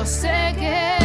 yo sé que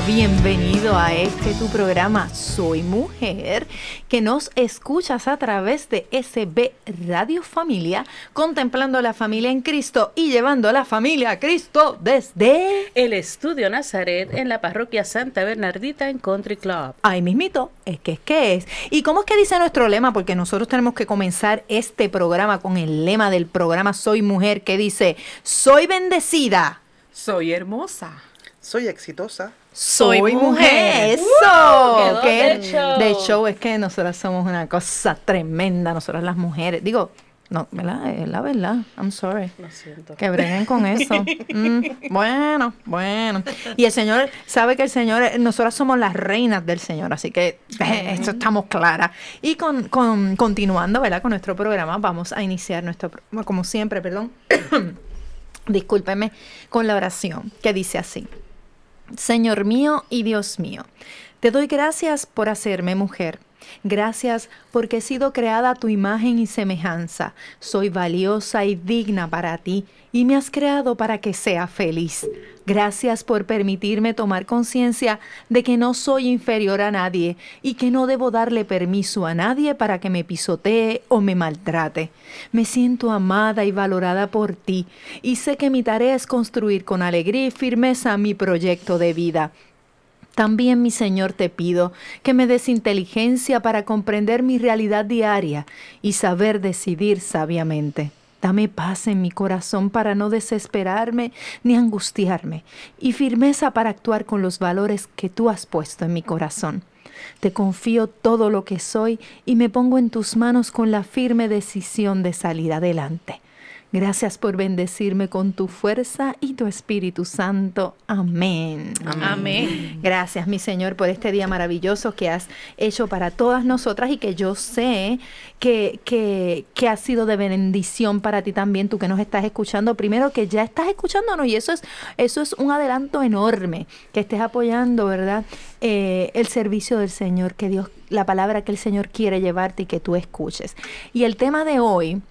Bienvenido a este tu programa Soy Mujer, que nos escuchas a través de SB Radio Familia, contemplando la familia en Cristo y llevando a la familia a Cristo desde... El Estudio Nazaret en la parroquia Santa Bernardita en Country Club. Ahí mismito, es que es que es. ¿Y cómo es que dice nuestro lema? Porque nosotros tenemos que comenzar este programa con el lema del programa Soy Mujer, que dice, soy bendecida. Soy hermosa. Soy exitosa. Soy, Soy mujer. mujer. Eso. ¡Uh! Que de show. de show es que nosotras somos una cosa tremenda, nosotras las mujeres. Digo, no, ¿verdad? Es la verdad. I'm sorry. Lo siento. Que breguen con eso. Mm, bueno, bueno. Y el Señor sabe que el Señor, nosotras somos las reinas del Señor, así que eh, esto estamos claras. Y con, con- continuando, ¿verdad? Con nuestro programa, vamos a iniciar nuestro, pro- como siempre, perdón. Discúlpeme, con la oración que dice así. Señor mío y Dios mío, te doy gracias por hacerme mujer. Gracias porque he sido creada a tu imagen y semejanza. Soy valiosa y digna para ti y me has creado para que sea feliz. Gracias por permitirme tomar conciencia de que no soy inferior a nadie y que no debo darle permiso a nadie para que me pisotee o me maltrate. Me siento amada y valorada por ti y sé que mi tarea es construir con alegría y firmeza mi proyecto de vida. También, mi Señor, te pido que me des inteligencia para comprender mi realidad diaria y saber decidir sabiamente. Dame paz en mi corazón para no desesperarme ni angustiarme y firmeza para actuar con los valores que tú has puesto en mi corazón. Te confío todo lo que soy y me pongo en tus manos con la firme decisión de salir adelante. Gracias por bendecirme con tu fuerza y tu Espíritu Santo. Amén. Amén. Gracias, mi Señor, por este día maravilloso que has hecho para todas nosotras y que yo sé que, que, que ha sido de bendición para ti también, tú que nos estás escuchando. Primero que ya estás escuchándonos y eso es, eso es un adelanto enorme, que estés apoyando, ¿verdad? Eh, el servicio del Señor, que Dios, la palabra que el Señor quiere llevarte y que tú escuches. Y el tema de hoy...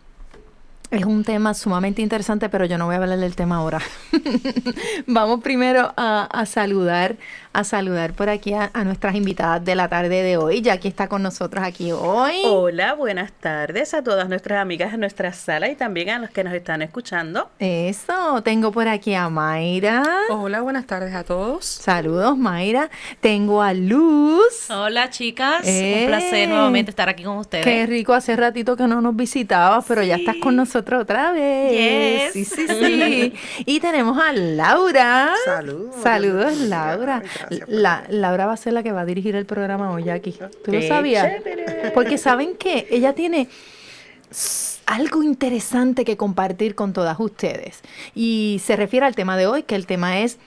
Es un tema sumamente interesante, pero yo no voy a hablar del tema ahora. Vamos primero a, a saludar, a saludar por aquí a, a nuestras invitadas de la tarde de hoy. Jackie está con nosotros aquí hoy. Hola, buenas tardes a todas nuestras amigas en nuestra sala y también a los que nos están escuchando. Eso, tengo por aquí a Mayra. Hola, buenas tardes a todos. Saludos, Mayra. Tengo a Luz. Hola chicas, ¡Eh! un placer nuevamente estar aquí con ustedes. Qué rico, hace ratito que no nos visitabas, pero ya estás con nosotros otra vez. Yes. Sí, sí, sí. y tenemos a Laura. Saludos. Saludos, Laura. Gracias La, Laura va a ser la que va a dirigir el programa hoy, Jackie. ¿Tú lo sabías? chévere. Porque saben que ella tiene algo interesante que compartir con todas ustedes. Y se refiere al tema de hoy, que el tema es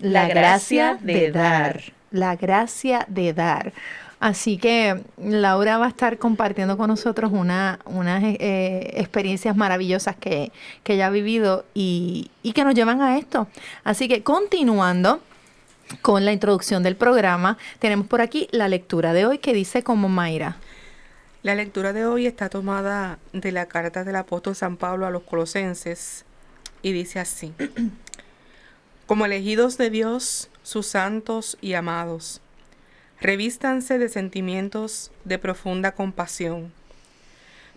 la, La gracia, gracia de, de dar. dar. La gracia de dar. Así que Laura va a estar compartiendo con nosotros una, unas eh, experiencias maravillosas que, que ella ha vivido y, y que nos llevan a esto. Así que continuando con la introducción del programa, tenemos por aquí la lectura de hoy que dice como Mayra. La lectura de hoy está tomada de la carta del apóstol San Pablo a los colosenses y dice así. Como elegidos de Dios, sus santos y amados, revístanse de sentimientos de profunda compasión.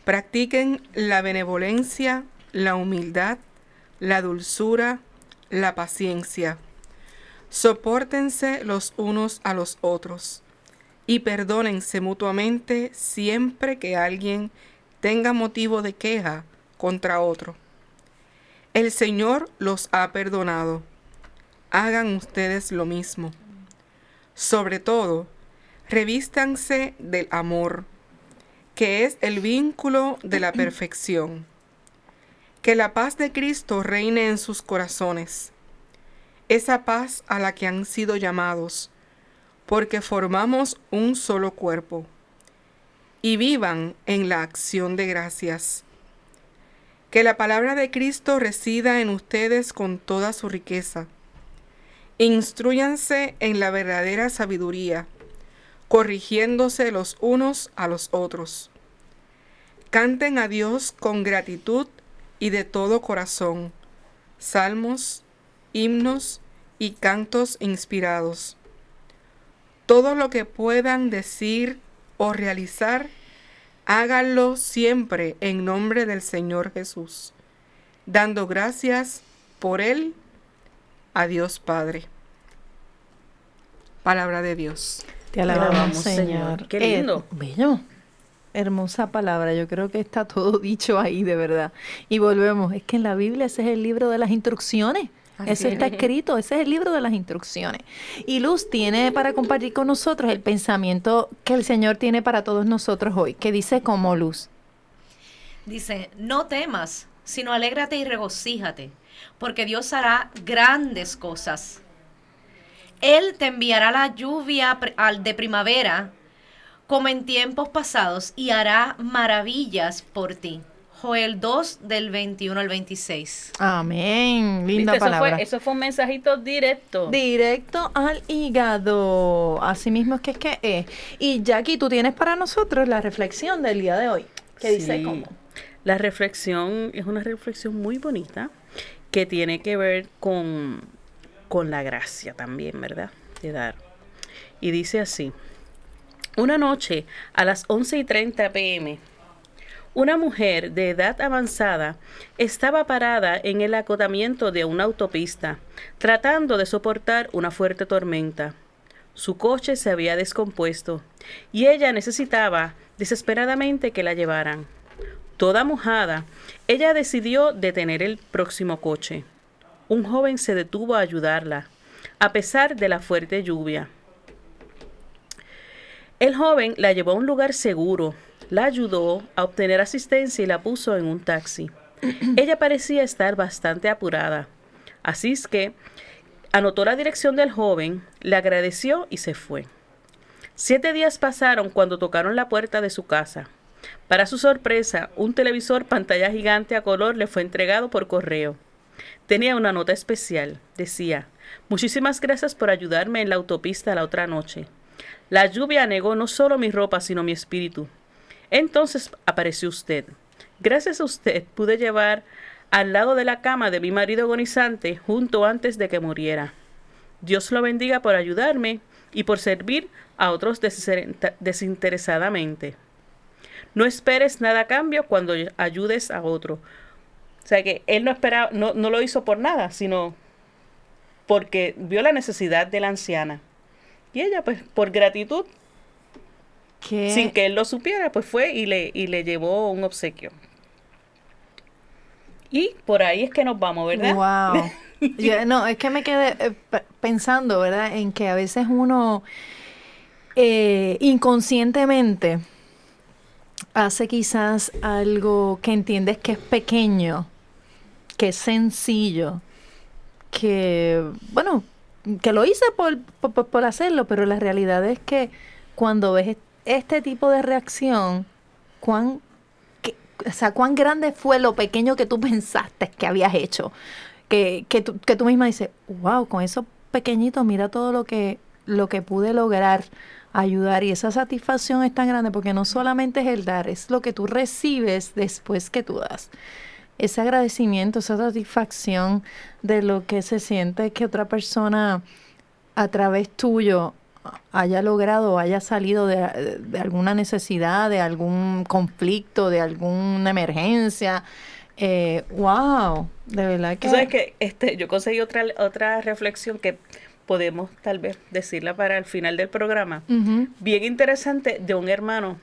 Practiquen la benevolencia, la humildad, la dulzura, la paciencia. Sopórtense los unos a los otros y perdónense mutuamente siempre que alguien tenga motivo de queja contra otro. El Señor los ha perdonado. Hagan ustedes lo mismo. Sobre todo, revístanse del amor, que es el vínculo de la perfección. Que la paz de Cristo reine en sus corazones, esa paz a la que han sido llamados, porque formamos un solo cuerpo, y vivan en la acción de gracias. Que la palabra de Cristo resida en ustedes con toda su riqueza. Instruyanse en la verdadera sabiduría, corrigiéndose los unos a los otros. Canten a Dios con gratitud y de todo corazón, salmos, himnos y cantos inspirados. Todo lo que puedan decir o realizar, háganlo siempre en nombre del Señor Jesús, dando gracias por Él a Dios Padre. Palabra de Dios. Te alabamos. Señor. Qué lindo. Eh, bello. Hermosa palabra. Yo creo que está todo dicho ahí, de verdad. Y volvemos. Es que en la Biblia ese es el libro de las instrucciones. Así Ese está es. escrito, ese es el libro de las instrucciones. Y Luz tiene para compartir con nosotros el pensamiento que el Señor tiene para todos nosotros hoy, que dice como Luz. Dice, no temas, sino alégrate y regocíjate, porque Dios hará grandes cosas. Él te enviará la lluvia de primavera, como en tiempos pasados, y hará maravillas por ti. Joel 2 del 21 al 26. Amén. Linda ¿Viste? Eso palabra. fue, eso fue un mensajito directo. Directo al hígado. Así mismo es que es que es. Y Jackie, tú tienes para nosotros la reflexión del día de hoy. Que dice cómo. La reflexión es una reflexión muy bonita que tiene que ver con, con la gracia también, ¿verdad? De dar. Y dice así. Una noche a las 11 y 30 pm, una mujer de edad avanzada estaba parada en el acotamiento de una autopista, tratando de soportar una fuerte tormenta. Su coche se había descompuesto y ella necesitaba desesperadamente que la llevaran. Toda mojada, ella decidió detener el próximo coche. Un joven se detuvo a ayudarla, a pesar de la fuerte lluvia. El joven la llevó a un lugar seguro, la ayudó a obtener asistencia y la puso en un taxi. Ella parecía estar bastante apurada. Así es que anotó la dirección del joven, le agradeció y se fue. Siete días pasaron cuando tocaron la puerta de su casa. Para su sorpresa, un televisor pantalla gigante a color le fue entregado por correo. Tenía una nota especial. Decía, muchísimas gracias por ayudarme en la autopista la otra noche. La lluvia anegó no solo mi ropa, sino mi espíritu. Entonces apareció usted. Gracias a usted pude llevar al lado de la cama de mi marido agonizante junto antes de que muriera. Dios lo bendiga por ayudarme y por servir a otros desinter- desinteresadamente. No esperes nada a cambio cuando ayudes a otro. O sea que él no esperaba, no, no lo hizo por nada, sino porque vio la necesidad de la anciana. Y ella, pues, por gratitud, ¿Qué? sin que él lo supiera, pues fue y le, y le llevó un obsequio. Y por ahí es que nos vamos, ¿verdad? Wow. Yo- no, es que me quedé eh, pe- pensando, ¿verdad? En que a veces uno eh, inconscientemente hace quizás algo que entiendes que es pequeño, que es sencillo, que, bueno, que lo hice por, por- por- hacerlo, pero la realidad es que cuando ves este tipo de reacción, cuán, que- o sea, cuán grande fue lo pequeño que tú pensaste que habías hecho, que, que, tú, que tú misma dices, wow, con eso pequeñito, mira todo lo que, lo que pude lograr ayudar y esa satisfacción es tan grande porque no solamente es el dar, es lo que tú recibes después que tú das. Ese agradecimiento, esa satisfacción de lo que se siente que otra persona a través tuyo haya logrado o haya salido de, de alguna necesidad, de algún conflicto, de alguna emergencia. Eh, wow, de verdad que... Tú sabes que este, yo conseguí otra, otra reflexión que podemos tal vez decirla para el final del programa. Bien interesante de un hermano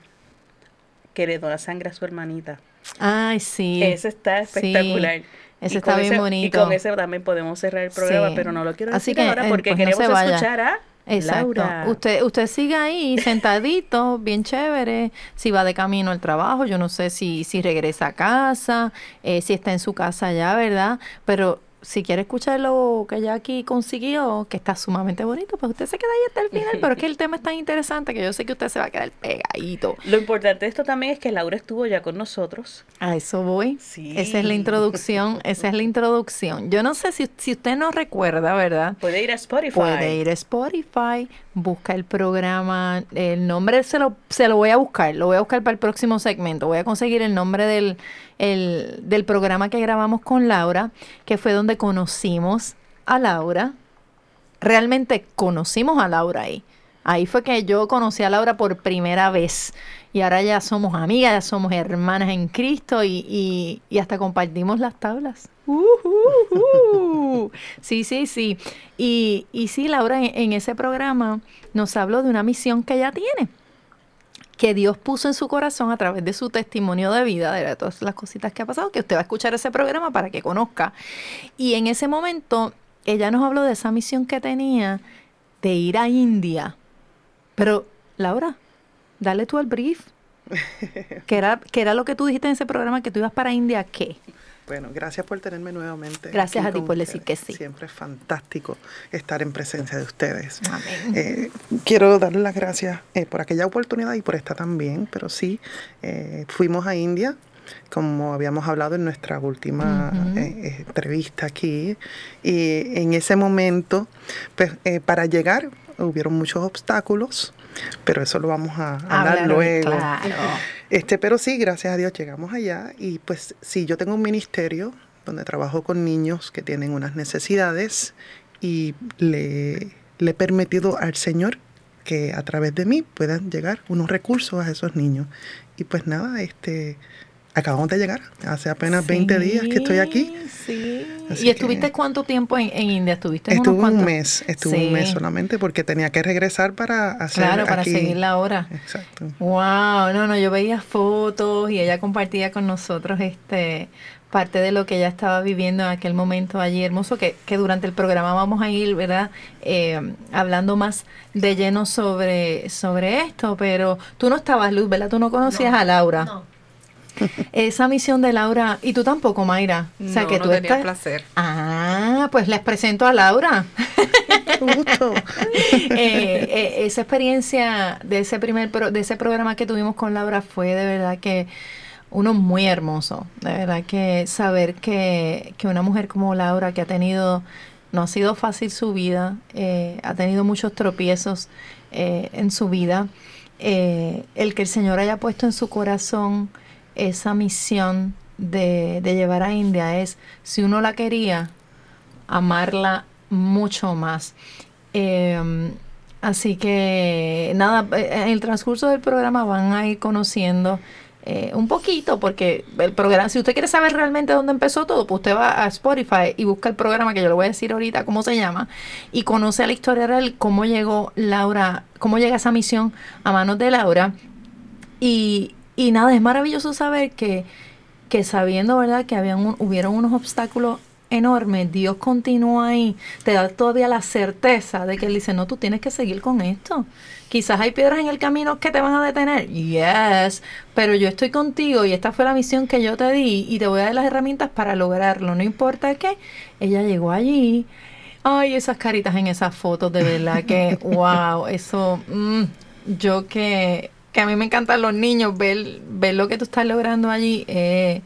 que le dona sangre a su hermanita. Ay, sí. Ese está espectacular. Sí, ese está bien ese- bonito. Y con ese también podemos cerrar el programa, Sí. pero no lo quiero Así decir que, ahora eh, porque pues no queremos vaya. escuchar a Exacto. Laura. Usted, usted sigue ahí sentadito, bien chévere. Si va de camino al trabajo, yo no sé si, si regresa a casa, eh, si está en su casa ya, ¿verdad? Pero si quiere escuchar lo que Jackie consiguió, que está sumamente bonito, pues usted se queda ahí hasta el final. Pero es que el tema es tan interesante que yo sé que usted se va a quedar pegadito. Lo importante de esto también es que Laura estuvo ya con nosotros. A eso voy. Sí. Esa es la introducción, esa es la introducción. Yo no sé si, si usted no recuerda, ¿verdad? Puede ir a Spotify. Puede ir a Spotify, busca el programa, el nombre se lo, se lo voy a buscar, lo voy a buscar para el próximo segmento. Voy a conseguir el nombre del, el- del programa que grabamos con Laura, que fue donde conocimos a Laura. Realmente conocimos a Laura ahí. Ahí fue que yo conocí a Laura por primera vez. Y ahora ya somos amigas, ya somos hermanas en Cristo y, y- y hasta compartimos las tablas. Ujujú. Sí, sí, sí. Y, y sí, Laura, en, en ese programa nos habló de una misión que ella tiene, que Dios puso en su corazón a través de su testimonio de vida, de todas las cositas que ha pasado, que usted va a escuchar ese programa para que conozca. Y en ese momento, ella nos habló de esa misión que tenía de ir a India. Pero, Laura, dale tú el brief. que era, que era lo que tú dijiste en ese programa, que tú ibas para India, ¿qué? Bueno, gracias por tenerme nuevamente. Gracias a ti por decir que sí. Siempre es fantástico estar en presencia de ustedes. Amén. Eh, quiero darle las gracias eh, por aquella oportunidad y por esta también, pero sí, eh, fuimos a India, como habíamos hablado en nuestra última entrevista aquí, y en ese momento, pues, para llegar hubieron muchos obstáculos, pero eso lo vamos a hablar luego. claro. Este, pero sí, gracias a Dios llegamos allá y pues sí, yo tengo un ministerio donde trabajo con niños que tienen unas necesidades y le, le he permitido al Señor que a través de mí puedan llegar unos recursos a esos niños. Y pues nada, este, acabamos de llegar, hace apenas 20 días que estoy aquí. Sí. Así ¿Y estuviste que- cuánto tiempo en, en India? ¿Estuviste unos Estuve un cuantos- mes, estuve un mes Sí. solamente porque tenía que regresar para hacer Claro, para aquí- seguir la hora. Exacto. Wow, no, no, yo veía fotos y ella compartía con nosotros este parte de lo que ella estaba viviendo en aquel momento allí hermoso, que, que durante el programa vamos a ir, ¿verdad? Eh, hablando más de lleno sobre, sobre esto, pero tú no estabas, Luz, ¿verdad? Tú no conocías No, a Laura. No. Esa misión de Laura, y tú tampoco, Mayra. O sea, No, que no tú tenía estás... placer. Ah, pues les presento a Laura. Un gusto. Eh, eh, esa experiencia de ese primer pro- de ese programa que tuvimos con Laura fue de verdad que uno muy hermoso. De verdad que saber que, que una mujer como Laura que ha tenido no ha sido fácil su vida, eh, ha tenido muchos tropiezos eh, en su vida, eh, el que el Señor haya puesto en su corazón esa misión de, llevar a India es, si uno la quería, amarla mucho más. Eh, así que nada, eh, en el transcurso del programa van a ir conociendo eh, un poquito, porque el programa, si usted quiere saber realmente dónde empezó todo, pues usted va a Spotify y busca el programa que yo le voy a decir ahorita cómo se llama y conoce la historia real, cómo llegó Laura, cómo llega esa misión a manos de Laura. Y, y nada, es maravilloso saber que, que sabiendo, ¿verdad?, que habían un- hubieron unos obstáculos enormes, Dios continúa ahí, te da todavía la certeza de que Él dice, no, tú tienes que seguir con esto. Quizás hay piedras en el camino que te van a detener, yes, pero yo estoy contigo y esta fue la misión que yo te di y te voy a dar las herramientas para lograrlo, no importa qué. Ella llegó allí, ay, esas caritas en esas fotos, de verdad que, wow, eso, mm, yo que, que a mí me encantan los niños, ver, ver lo que tú estás logrando allí, eh,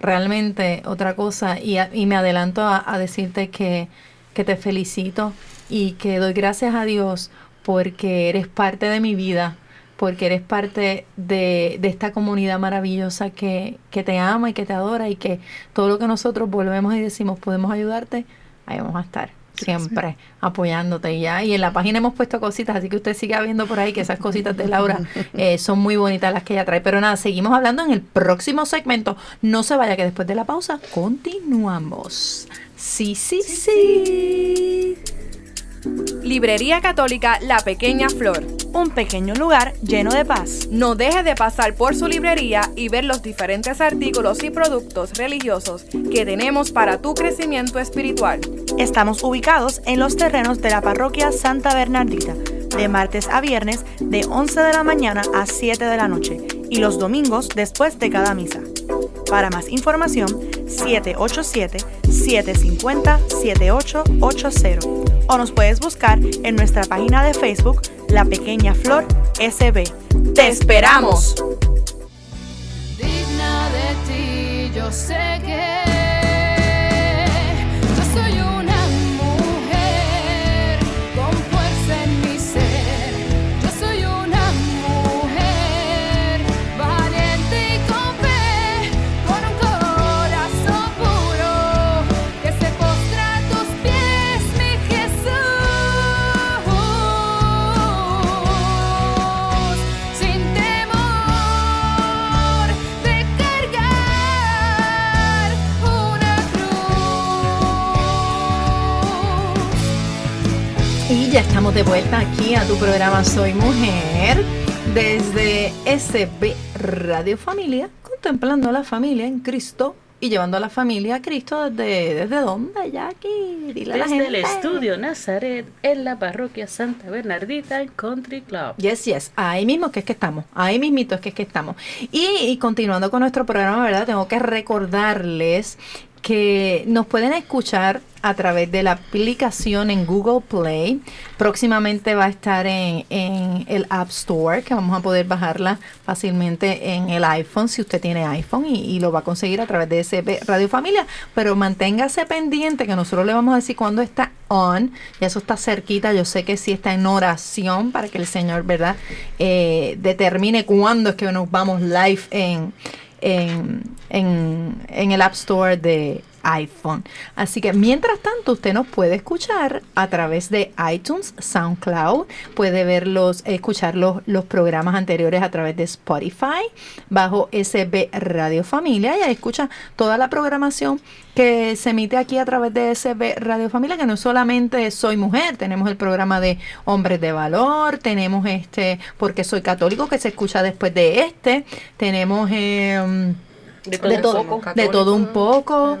realmente otra cosa. Y, a- y me adelanto a, decirte que, que te felicito y que doy gracias a Dios porque eres parte de mi vida, porque eres parte de, de esta comunidad maravillosa que, que te ama y que te adora y que todo lo que nosotros volvemos y decimos podemos ayudarte, ahí vamos a estar siempre apoyándote ya. Y en la página hemos puesto cositas así que usted siga viendo por ahí que esas cositas de Laura eh, son muy bonitas las que ella trae. Pero nada seguimos hablando en el próximo segmento. No se vaya que después de la pausa continuamos. Sí sí. sí, Librería Católica La Pequeña Flor. Un pequeño lugar lleno de paz. No deje de pasar por su librería y ver los diferentes artículos y productos religiosos que tenemos para tu crecimiento espiritual. Estamos ubicados en los terrenos de la parroquia Santa Bernardita, de martes a viernes de 11 de la mañana a 7 de la noche y los domingos después de cada misa. Para más información, 787-750-7880 o nos puedes buscar en nuestra página de Facebook La Pequeña Flor SB. ¡Te esperamos! digna de ti, yo sé que estamos de vuelta aquí a tu programa Soy Mujer desde SB Radio Familia, contemplando a la familia en Cristo y llevando a la familia a Cristo desde, desde dónde, Jackie. Dile Desde el estudio Nazaret en la parroquia Santa Bernardita en Country Club. Yes, yes, ahí mismo que es que estamos, ahí mismito es que es que estamos. Y, y continuando con nuestro programa, ¿verdad? Tengo que recordarles que nos pueden escuchar a través de la aplicación en Google Play. Próximamente va a estar en, el App Store, que vamos a poder bajarla fácilmente en el iPhone, si usted tiene iPhone, y, lo va a conseguir a través de SB Radio Familia. Pero manténgase pendiente, que nosotros le vamos a decir cuándo está on. Ya eso está cerquita. Yo sé que sí está en oración para que el Señor, ¿verdad?, Eh, determine cuándo es que nos vamos live en en, en, en el App Store de iPhone. Así que mientras tanto usted nos puede escuchar a través de iTunes, SoundCloud, puede verlos, escuchar los, los programas anteriores a través de Spotify, bajo SB Radio Familia. Y ahí escucha toda la programación que se emite aquí a través de SB Radio Familia, que no solamente Soy Mujer, tenemos el programa de Hombres de Valor, tenemos este Porque Soy Católico, que se escucha después de este, tenemos... em, De de, todo todo, un poco. de todo un poco.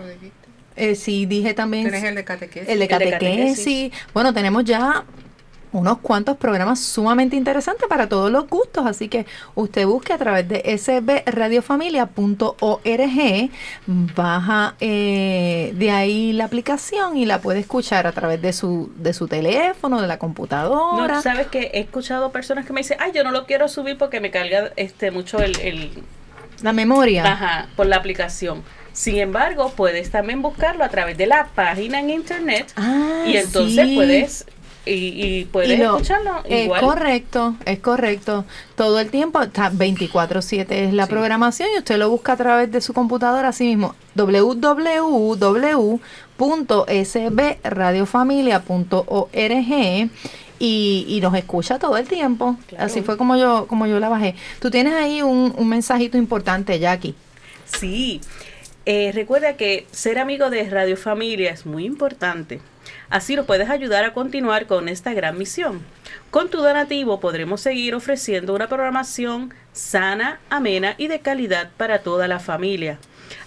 Eh, sí, dije también Tienes el de catequesis. el de El de catequesis. catequesis. Bueno, tenemos ya unos cuantos programas sumamente interesantes para todos los gustos, así que usted busque a través de sbradiofamilia.org, baja eh, de ahí la aplicación y la puede escuchar a través de su de su teléfono, de la computadora. No, sabes que he escuchado personas que me dicen, ay, yo no lo quiero subir porque me carga este mucho el, el la memoria. ajá, por la aplicación. Sin embargo, puedes también buscarlo a través de la página en internet Ah, y entonces sí. puedes y, y puedes Y lo- escucharlo Es igual. correcto, es correcto. Todo el tiempo, está 24-7 es la Sí. programación y usted lo busca a través de su computadora así mismo. www.sbradiofamilia.org y, y nos escucha todo el tiempo. Claro. Así fue como yo, como yo la bajé. Tú tienes ahí un, un mensajito importante, Jackie. Sí. Eh, recuerda que ser amigo de Radio Familia es muy importante. Así nos puedes ayudar a continuar con esta gran misión. Con tu donativo podremos seguir ofreciendo una programación sana, amena y de calidad para toda la familia.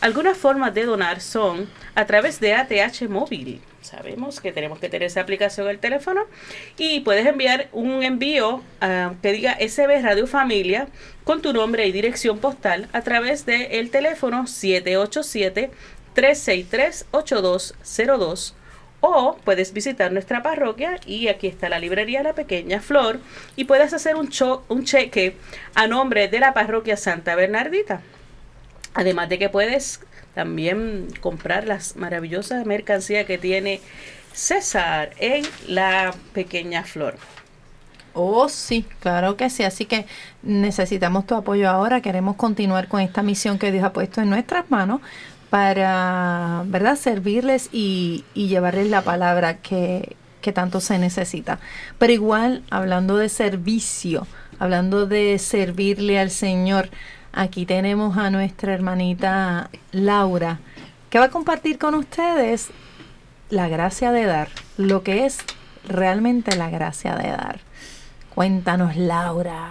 Algunas formas de donar son a través de ATH móvil. Sabemos que tenemos que tener esa aplicación en el teléfono y puedes enviar un envío ah, que diga SB Radio Familia con tu nombre y dirección postal a través del teléfono 787-363-8202 o puedes visitar nuestra parroquia y aquí está la librería La Pequeña Flor y puedes hacer un, cho- un cheque a nombre de la parroquia Santa Bernardita. Además de que puedes también comprar las maravillosas mercancías que tiene César en la pequeña flor. Oh, sí, claro que sí. Así que necesitamos tu apoyo ahora. Queremos continuar con esta misión que Dios ha puesto en nuestras manos para, ¿verdad?, servirles y, llevarles la palabra que, que tanto se necesita. Pero igual, hablando de servicio, hablando de servirle al Señor, aquí tenemos a nuestra hermanita Laura, que va a compartir con ustedes la gracia de dar, lo que es realmente la gracia de dar. Cuéntanos, Laura.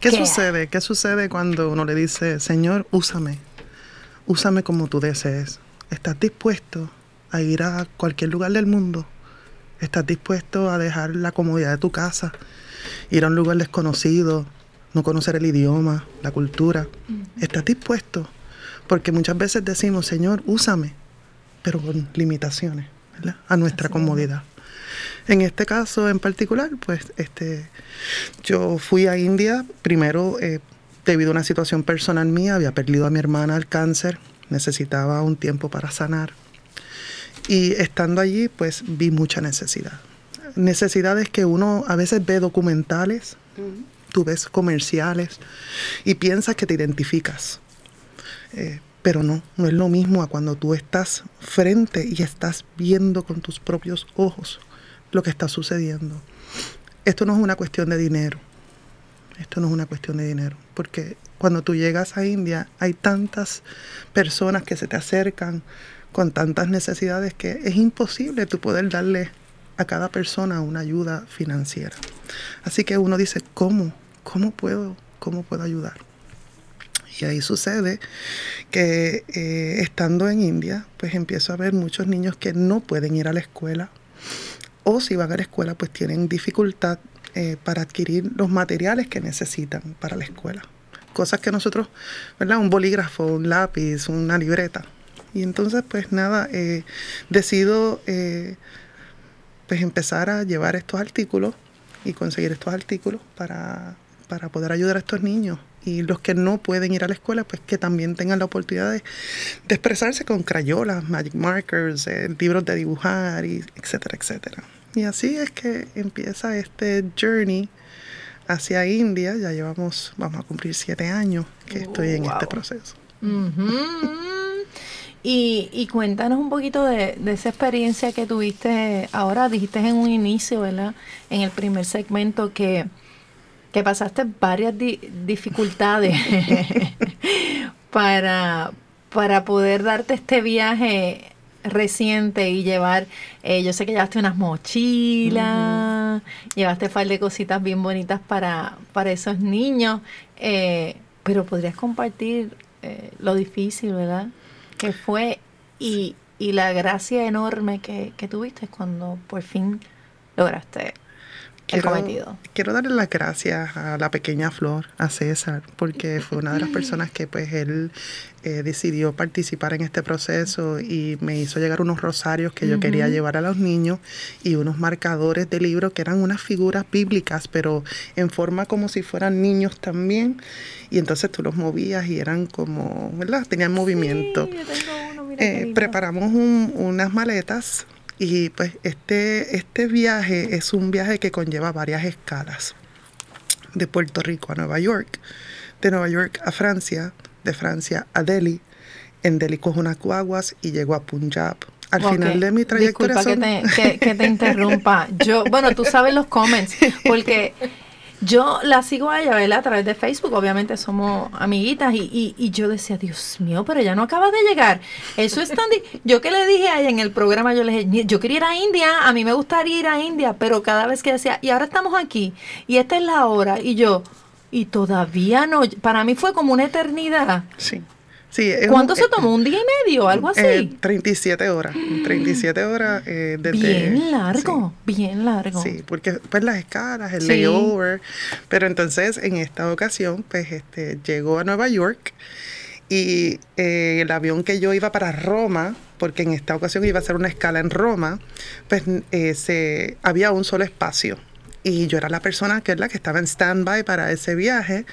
¿Qué, ¿Qué? sucede? ¿Qué sucede cuando uno le dice, Señor, úsame? Úsame como tú desees. ¿Estás dispuesto a ir a cualquier lugar del mundo? ¿Estás dispuesto a dejar la comodidad de tu casa? Ir a un lugar desconocido, no conocer el idioma, la cultura. ¿Estás dispuesto? Porque muchas veces decimos, Señor, úsame, pero con limitaciones, ¿verdad? A nuestra comodidad. En este caso en particular, pues este, yo fui a India primero eh, debido a una situación personal mía, había perdido a mi hermana al cáncer, necesitaba un tiempo para sanar. Y estando allí, pues vi mucha necesidad. Necesidades que uno a veces ve documentales, tú ves comerciales y piensas que te identificas. Eh, pero no, no es lo mismo a cuando tú estás frente y estás viendo con tus propios ojos lo que está sucediendo. Esto no es una cuestión de dinero. Esto no es una cuestión de dinero. Porque cuando tú llegas a India hay tantas personas que se te acercan con tantas necesidades que es imposible tú poder darle a cada persona una ayuda financiera. Así que uno dice, ¿cómo? ¿Cómo puedo? ¿Cómo puedo ayudar? Y ahí sucede que eh, estando en India, pues empiezo a ver muchos niños que no pueden ir a la escuela o si van a la escuela, pues tienen dificultad eh, para adquirir los materiales que necesitan para la escuela. Cosas que nosotros, ¿verdad? Un bolígrafo, un lápiz, una libreta. Y entonces, pues nada, eh, decido pues empezar a llevar estos artículos y conseguir estos artículos para, para poder ayudar a estos niños. Y los que no pueden ir a la escuela, pues que también tengan la oportunidad de, de expresarse con crayolas, magic markers, eh, libros de dibujar, y etcétera, etcétera. Y así es que empieza este journey hacia India. Ya llevamos, vamos a cumplir siete años que estoy en este proceso. Y cuéntanos un poquito de, de esa experiencia que tuviste ahora, dijiste en un inicio, ¿verdad? En el primer segmento que, que pasaste varias di- dificultades para, para poder darte este viaje reciente y llevar, eh, yo sé que llevaste unas mochilas, llevaste un par de cositas bien bonitas para, para esos niños, eh, pero podrías compartir eh, lo difícil, ¿verdad? Que fue y, y la gracia enorme que, que tuviste cuando por fin lograste el cometido. quiero darle las gracias a la pequeña Flor, a César, porque fue una de las personas que pues él eh, decidió participar en este proceso y me hizo llegar unos rosarios que yo quería llevar a los niños y unos marcadores de libro que eran unas figuras bíblicas, pero en forma como si fueran niños también. Y entonces tú los movías y eran como, ¿verdad? Tenían movimiento. Sí, yo tengo uno, mira Eh, preparamos un- unas maletas y pues este, este viaje es un viaje que conlleva varias escalas. De Puerto Rico a Nueva York, de Nueva York a Francia, de Francia a Delhi, en Delhi cojo unas guaguas y llego a Punjab. Al Ok, final de mi trayectoria Disculpa son- que, te, que, que te interrumpa. Yo, bueno, tú sabes los comments, porque yo la sigo a ella, ¿verdad? A través de Facebook, obviamente somos amiguitas, y, y, y yo decía, Dios mío, pero ella no acaba de llegar. Eso es tan... Yo que le dije a ella en el programa, yo le dije, "Ni- yo quería ir a India, a mí me gustaría ir a India, pero cada vez que decía, y ahora estamos aquí, y esta es la hora, y yo, y todavía no, para mí fue como una eternidad. Sí. Sí, ¿Cuánto un- se tomó? ¿Un día y medio? ¿Algo así? Eh, 37 horas. 37 horas eh, desde... bien largo, sí. bien largo. Sí, porque pues las escalas, el Sí. layover. Pero entonces en esta ocasión, pues este, llegó a Nueva York y eh, el avión que yo iba para Roma, porque en esta ocasión iba a hacer una escala en Roma, pues eh, se, había un solo espacio. Y yo era la persona que es la que estaba en stand-by para ese viaje.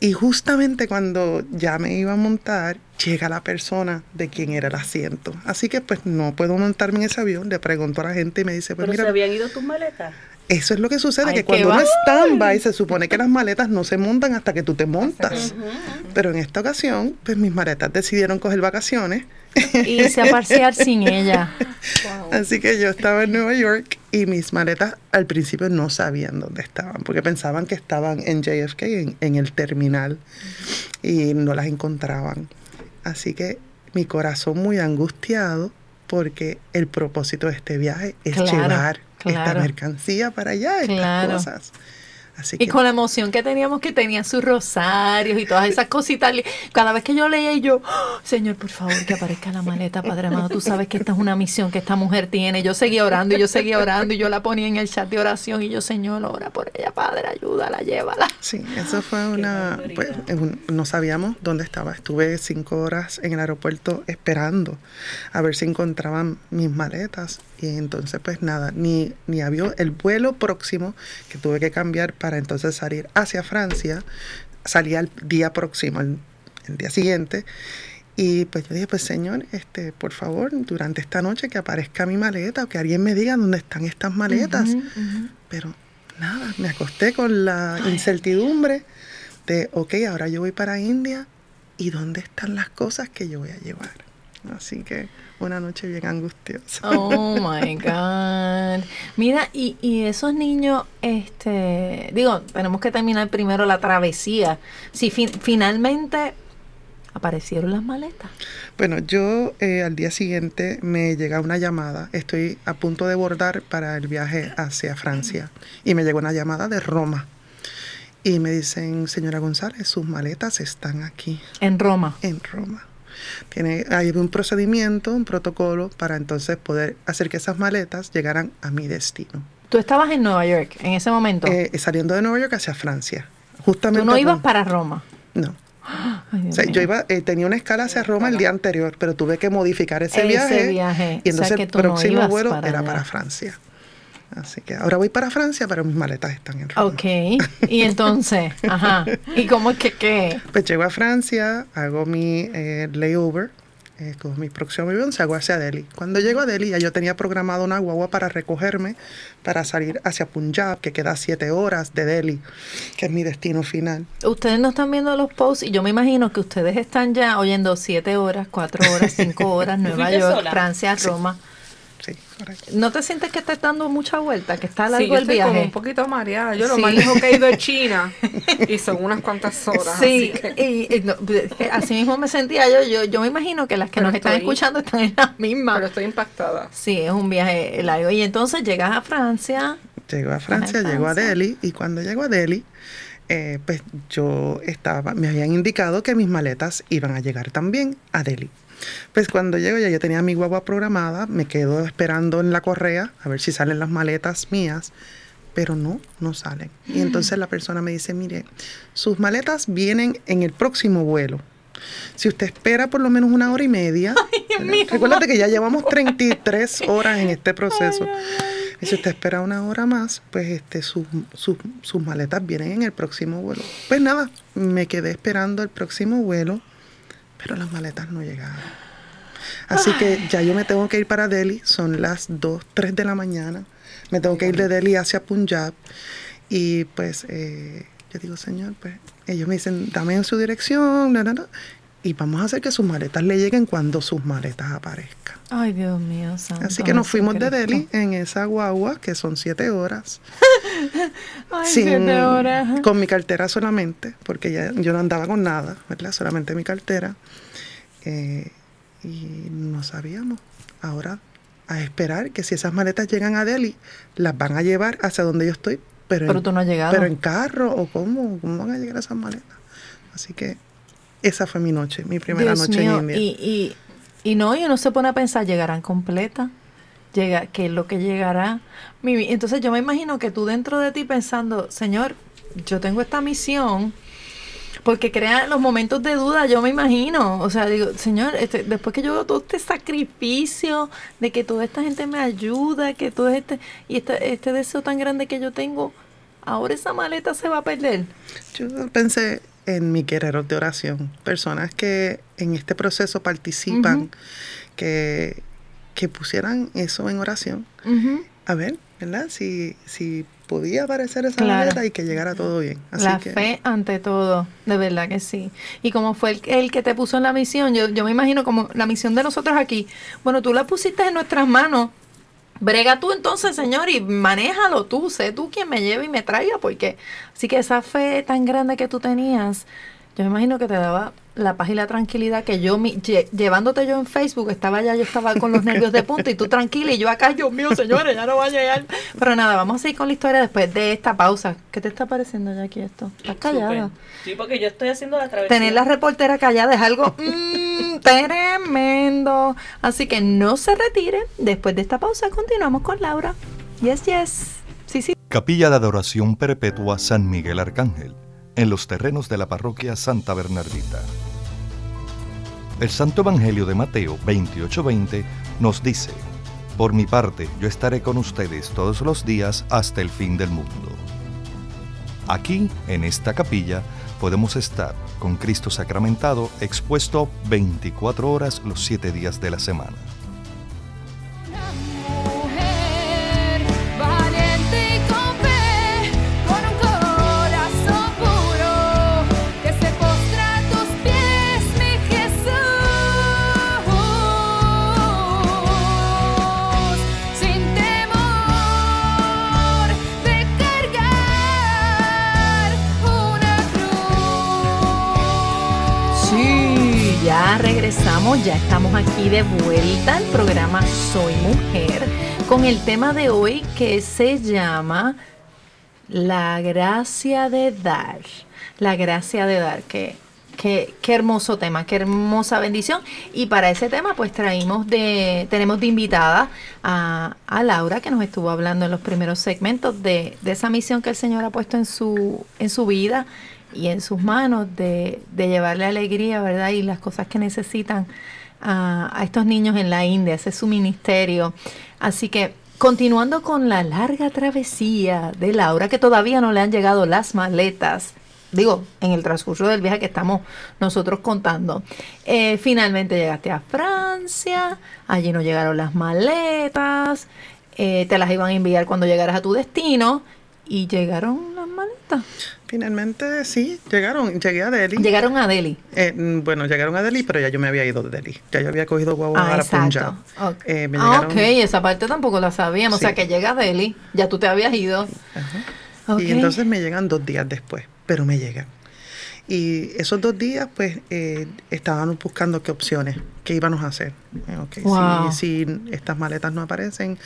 Y justamente cuando ya me iba a montar, llega la persona de quien era el asiento. Así que pues no puedo montarme en ese avión. Le pregunto a la gente y me dice, pues Pero mira, se habían ido tus maletas. eso es lo que sucede, Ay, que cuando uno va- es stand-by se supone que las maletas no se montan hasta que tú te montas. Pero en esta ocasión, pues mis maletas decidieron coger vacaciones. Irse a pasear sin ella. Así que yo estaba en Nueva York y mis maletas al principio no sabían dónde estaban, porque pensaban que estaban en JFK, en, en el terminal, y no las encontraban. Así que mi corazón muy angustiado porque el propósito de este viaje es Claro, llevar esta mercancía para allá, estas Claro. cosas. Así Y que con la emoción que teníamos que tenía sus rosarios y todas esas cositas. Cada vez que yo leía yo, "Oh, Señor, por favor, que aparezca la maleta, Padre amado. Tú sabes que esta es una misión que esta mujer tiene. Yo seguía orando y yo seguía orando y yo la ponía en el chat de oración y yo, Señor, ora por ella, Padre, ayúdala, llévala. Sí, eso fue una... Pues, un- no sabíamos dónde estaba. Estuve cinco horas en el aeropuerto esperando a ver si encontraban mis maletas. Y entonces, pues nada, ni, ni había el vuelo próximo que tuve que cambiar para entonces salir hacia Francia. Salía el día próximo, el, el día siguiente. Y pues yo dije, pues señor, este, por favor, durante esta noche que aparezca mi maleta o que alguien me diga dónde están estas maletas. Pero nada, me acosté con la incertidumbre de, ok, ahora yo voy para India y dónde están las cosas que yo voy a llevar. Así que una noche bien angustiosa. Oh my God. Mira, y, y esos niños, este, digo, tenemos que terminar primero la travesía. Si fin- finalmente aparecieron las maletas. Bueno, yo eh, al día siguiente me llega una llamada. Estoy a punto de bordar para el viaje hacia Francia. Y me llegó una llamada de Roma. Y me dicen, señora González, sus maletas están aquí. En Roma. en Roma. Tiene, hay un procedimiento, un protocolo para entonces poder hacer que esas maletas llegaran a mi destino. Tú estabas en Nueva York en ese momento. Eh, saliendo de Nueva York hacia Francia. Justamente. Tú no ibas para Roma. No. Ay, O Dios sea, mío. yo iba, eh, tenía una escala hacia Roma el día anterior, pero tuve que modificar ese, Ese viaje, viaje. Y O sea, entonces que el no próximo ibas vuelo para era allá. para Francia. Así que ahora voy para Francia, pero mis maletas están en Roma. Ok. Y entonces, ajá. ¿Y cómo es que qué? Pues llego a Francia, hago mi eh, layover, eh, con mi próximo avión, se hago hacia Delhi. Cuando llego a Delhi, ya yo tenía programado una guagua para recogerme, para salir hacia Punjab, que queda a siete horas de Delhi, que es mi destino final. Ustedes no están viendo los posts y yo me imagino que ustedes están ya oyendo siete horas, cuatro horas, cinco horas, Nueva York, sola? Francia, Roma. Sí, correcto. ¿No te sientes que estás dando mucha vuelta, que está Sí, largo yo el estoy como viaje? un poquito mareada. Yo lo Sí. más lejos que he ido es China y son unas cuantas horas. Sí, así que- y, y no, así mismo me sentía yo, yo. Yo me imagino que las que Pero nos están escuchando están en las mismas. pero estoy impactada. Sí, es un viaje largo. Y entonces llegas a Francia. Llego a Francia, Ajá, llego a. Delhi, y cuando llego a Delhi, eh, pues yo estaba, me habían indicado que mis maletas iban a llegar también a Delhi. Pues cuando llego ya yo tenía mi guagua programada, me quedo esperando en la correa a ver si salen las maletas mías, pero no, no salen. Y entonces la persona me dice, mire, sus maletas vienen en el próximo vuelo. Si usted espera por lo menos una hora y media, recuérdate que ya llevamos 33 horas en este proceso. Y si usted espera una hora más, pues este, sus- sus- sus maletas vienen en el próximo vuelo. Pues nada, me quedé esperando el próximo vuelo, pero las maletas no llegaron. Así que ya yo me tengo que ir para Delhi, son las 2, 3 de la mañana. Me tengo que ir de Delhi hacia Punjab. Y pues eh, yo digo, señor, pues ellos me dicen, dame en su dirección, na, na, na, y vamos a hacer que sus maletas le lleguen cuando sus maletas aparezcan. Ay, Dios mío, santo. Así que nos fuimos de. Delhi en esa guagua, que son siete horas, Ay, sin- siete horas. con mi cartera solamente, porque ya, yo no andaba con nada, ¿verdad? Solamente mi cartera. Eh, y no sabíamos. Ahora, a esperar que si esas maletas llegan a Delhi, las van a llevar hacia donde yo estoy, pero, Pero en, tú no has llegado. pero en carro, o cómo, cómo van a llegar esas maletas. Así que esa fue mi noche, mi primera Dios noche mío, en India. Y, y, y no, y uno se pone a pensar, ¿llegarán completas? Llega, ¿Qué es lo que llegará? Mi Entonces yo me imagino que tú dentro de ti pensando, Señor, yo tengo esta misión, porque crea los momentos de duda, yo me imagino. O sea, digo, Señor, este, después que yo veo todo este sacrificio, de que toda esta gente me ayuda, que todo este, y este, este deseo tan grande que yo tengo, ahora esa maleta se va a perder. Yo pensé en mi guerreros de oración, personas que en este proceso participan, que, que pusieran eso en oración. A ver, ¿verdad? Si, si podía aparecer esa Claro. maleta y que llegara todo bien. Así la que, fe ante todo, de verdad que sí. Y como fue el, el que te puso en la misión, yo, yo me imagino como la misión de nosotros aquí, bueno, tú la pusiste en nuestras manos. Brega tú entonces, Señor, y manéjalo tú, sé tú quien me lleve y me traiga, porque así que esa fe tan grande que tú tenías, yo me imagino que te daba la paz y la tranquilidad que yo, mi- lle- llevándote yo en Facebook, estaba ya, yo estaba con los nervios de punta y tú tranquila y yo acá, Dios mío, señores, ya no va a llegar. Pero nada, vamos a seguir con la historia después de esta pausa. ¿Qué te está pareciendo ya aquí esto? Estás callada. Sí, porque yo estoy haciendo la travesía. Tener la reportera callada es algo mm, tremendo. Así que no se retiren. Después de esta pausa continuamos con Laura. Yes, yes. Sí, sí. Capilla de Adoración Perpetua San Miguel Arcángel, en los terrenos de la parroquia Santa Bernardita. El Santo Evangelio de Mateo 28:20 nos dice, Por mi parte, yo estaré con ustedes todos los días hasta el fin del mundo. Aquí, en esta capilla, podemos estar con Cristo sacramentado expuesto 24 horas los 7 días de la semana. Ya estamos aquí de vuelta al programa Soy Mujer con el tema de hoy que se llama La gracia de dar. La gracia de dar, que Qué, qué hermoso tema, qué hermosa bendición. Y para ese tema, pues traímos de, tenemos de invitada a, a Laura, que nos estuvo hablando en los primeros segmentos de, de esa misión que el Señor ha puesto en su, en su vida y en sus manos de, de llevarle alegría, ¿verdad? Y las cosas que necesitan a, estos niños en la India, ese es su ministerio. Así que continuando con la larga travesía de Laura, que todavía no le han llegado las maletas, digo, en el transcurso del viaje que estamos nosotros contando. Eh, finalmente llegaste a Francia, allí no llegaron las maletas, eh, te las iban a enviar cuando llegaras a tu destino y llegaron Finalmente sí, llegaron, llegué a Delhi. Llegaron a Delhi. Eh, mm, bueno, llegaron a Delhi, pero ya yo me había ido de Delhi. Ya yo había cogido guagua Ah, para exacto. Punjab. Ok. Eh, me Ah, llegaron- ok, esa parte tampoco la sabíamos. O sea que llega a Delhi, ya tú te habías ido. Ajá. Y entonces me llegan dos días después, pero me llegan. Y esos dos días, pues, eh, estábamos buscando qué opciones, qué íbamos a hacer. Eh, ok, si- si, estas maletas no aparecen,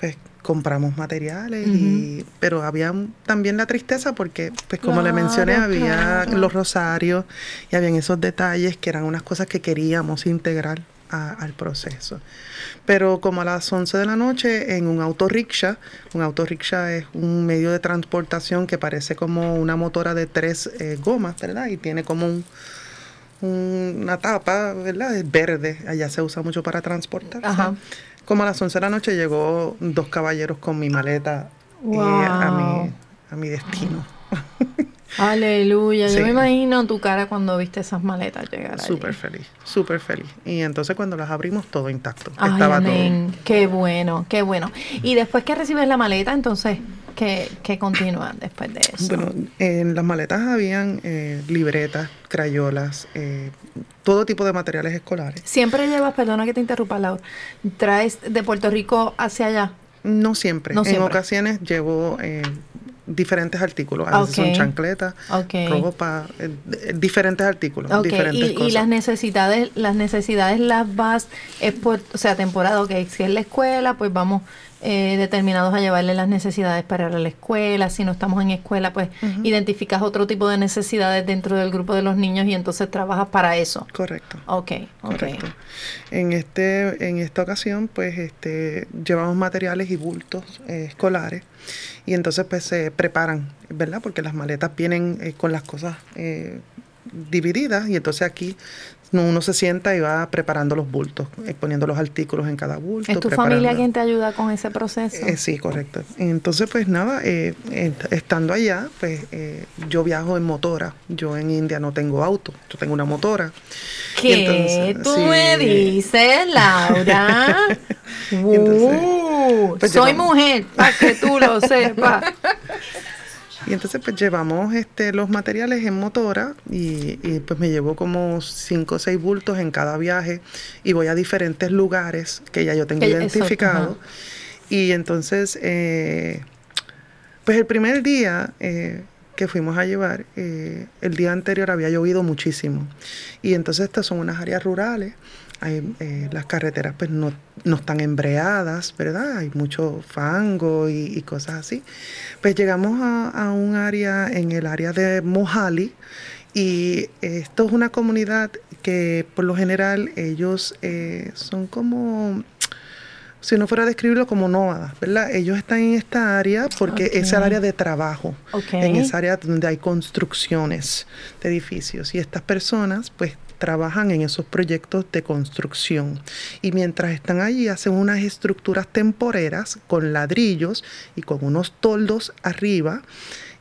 pues compramos materiales, y, pero había también la tristeza porque, pues como le mencioné, había claro. los rosarios y habían esos detalles que eran unas cosas que queríamos integrar a- al proceso. Pero como a las 11 de la noche en un autorrickshaw, un autorrickshaw es un medio de transportación que parece como una motora de tres eh, gomas, ¿verdad? Y tiene como un, un- una tapa, ¿verdad? Es verde, allá se usa mucho para transportar. Ajá. Como a las 11 de la noche llegó dos caballeros con mi maleta eh, a, mi, a mi destino. Aleluya. Yo me imagino tu cara cuando viste esas maletas llegar. Súper feliz, súper feliz. Y entonces cuando las abrimos, todo intacto. Ay, Estaba amén. Qué bueno, qué bueno. Y después que recibes la maleta, entonces, ¿qué, qué continúa después de eso? Bueno, en las maletas habían eh, libretas, crayolas, eh, todo tipo de materiales escolares. Siempre llevas, perdona que te interrumpa, Laura, traes de Puerto Rico hacia allá. No siempre. No en siempre. ocasiones llevo eh, diferentes artículos. A veces Ok. son chancletas, Ok. ropa, eh, diferentes artículos, Ok, diferentes y, las necesidades, las necesidades las vas, es por, o sea, temporada, ok, si es la escuela, pues vamos eh, determinados a llevarle las necesidades para ir a la escuela, si no estamos en escuela, pues identificas otro tipo de necesidades dentro del grupo de los niños y entonces trabajas para eso. Correcto. Ok. Correcto. En este, en esta ocasión, pues, este, llevamos materiales y bultos eh, escolares y entonces pues se preparan, ¿verdad? Porque las maletas vienen eh, con las cosas eh, divididas y entonces aquí no, uno se sienta y va preparando los bultos, eh, poniendo los artículos en cada bulto. ¿Es tu familia quien te ayuda con ese proceso? Eh, sí, correcto. Entonces, pues nada, eh, estando allá, pues eh, yo viajo en motora. Yo en India no tengo auto, yo tengo una motora. ¿Qué entonces, tú sí. me dices, Laura? entonces, Uh, pues soy mujer, para que tú lo sepas. Y entonces pues llevamos este los materiales en motora y, y, pues me llevo como cinco o seis bultos en cada viaje y voy a diferentes lugares que ya yo tengo eso, identificado. Y entonces, eh, pues el primer día, eh, que fuimos a llevar, eh, el día anterior había llovido muchísimo. Y entonces estas son unas áreas rurales. Hay, eh, las carreteras pues no, no están embreadas, ¿verdad? Hay mucho fango y, y cosas así. Pues llegamos a, a un área, en el área de Mojali, y esto es una comunidad que por lo general ellos eh, son como, si no fuera a describirlo como nómadas, ¿verdad? Ellos están en esta área porque es el área de trabajo, Ok. en esa área donde hay construcciones de edificios. Y estas personas pues trabajan en esos proyectos de construcción. Y mientras están allí hacen unas estructuras temporeras con ladrillos y con unos toldos arriba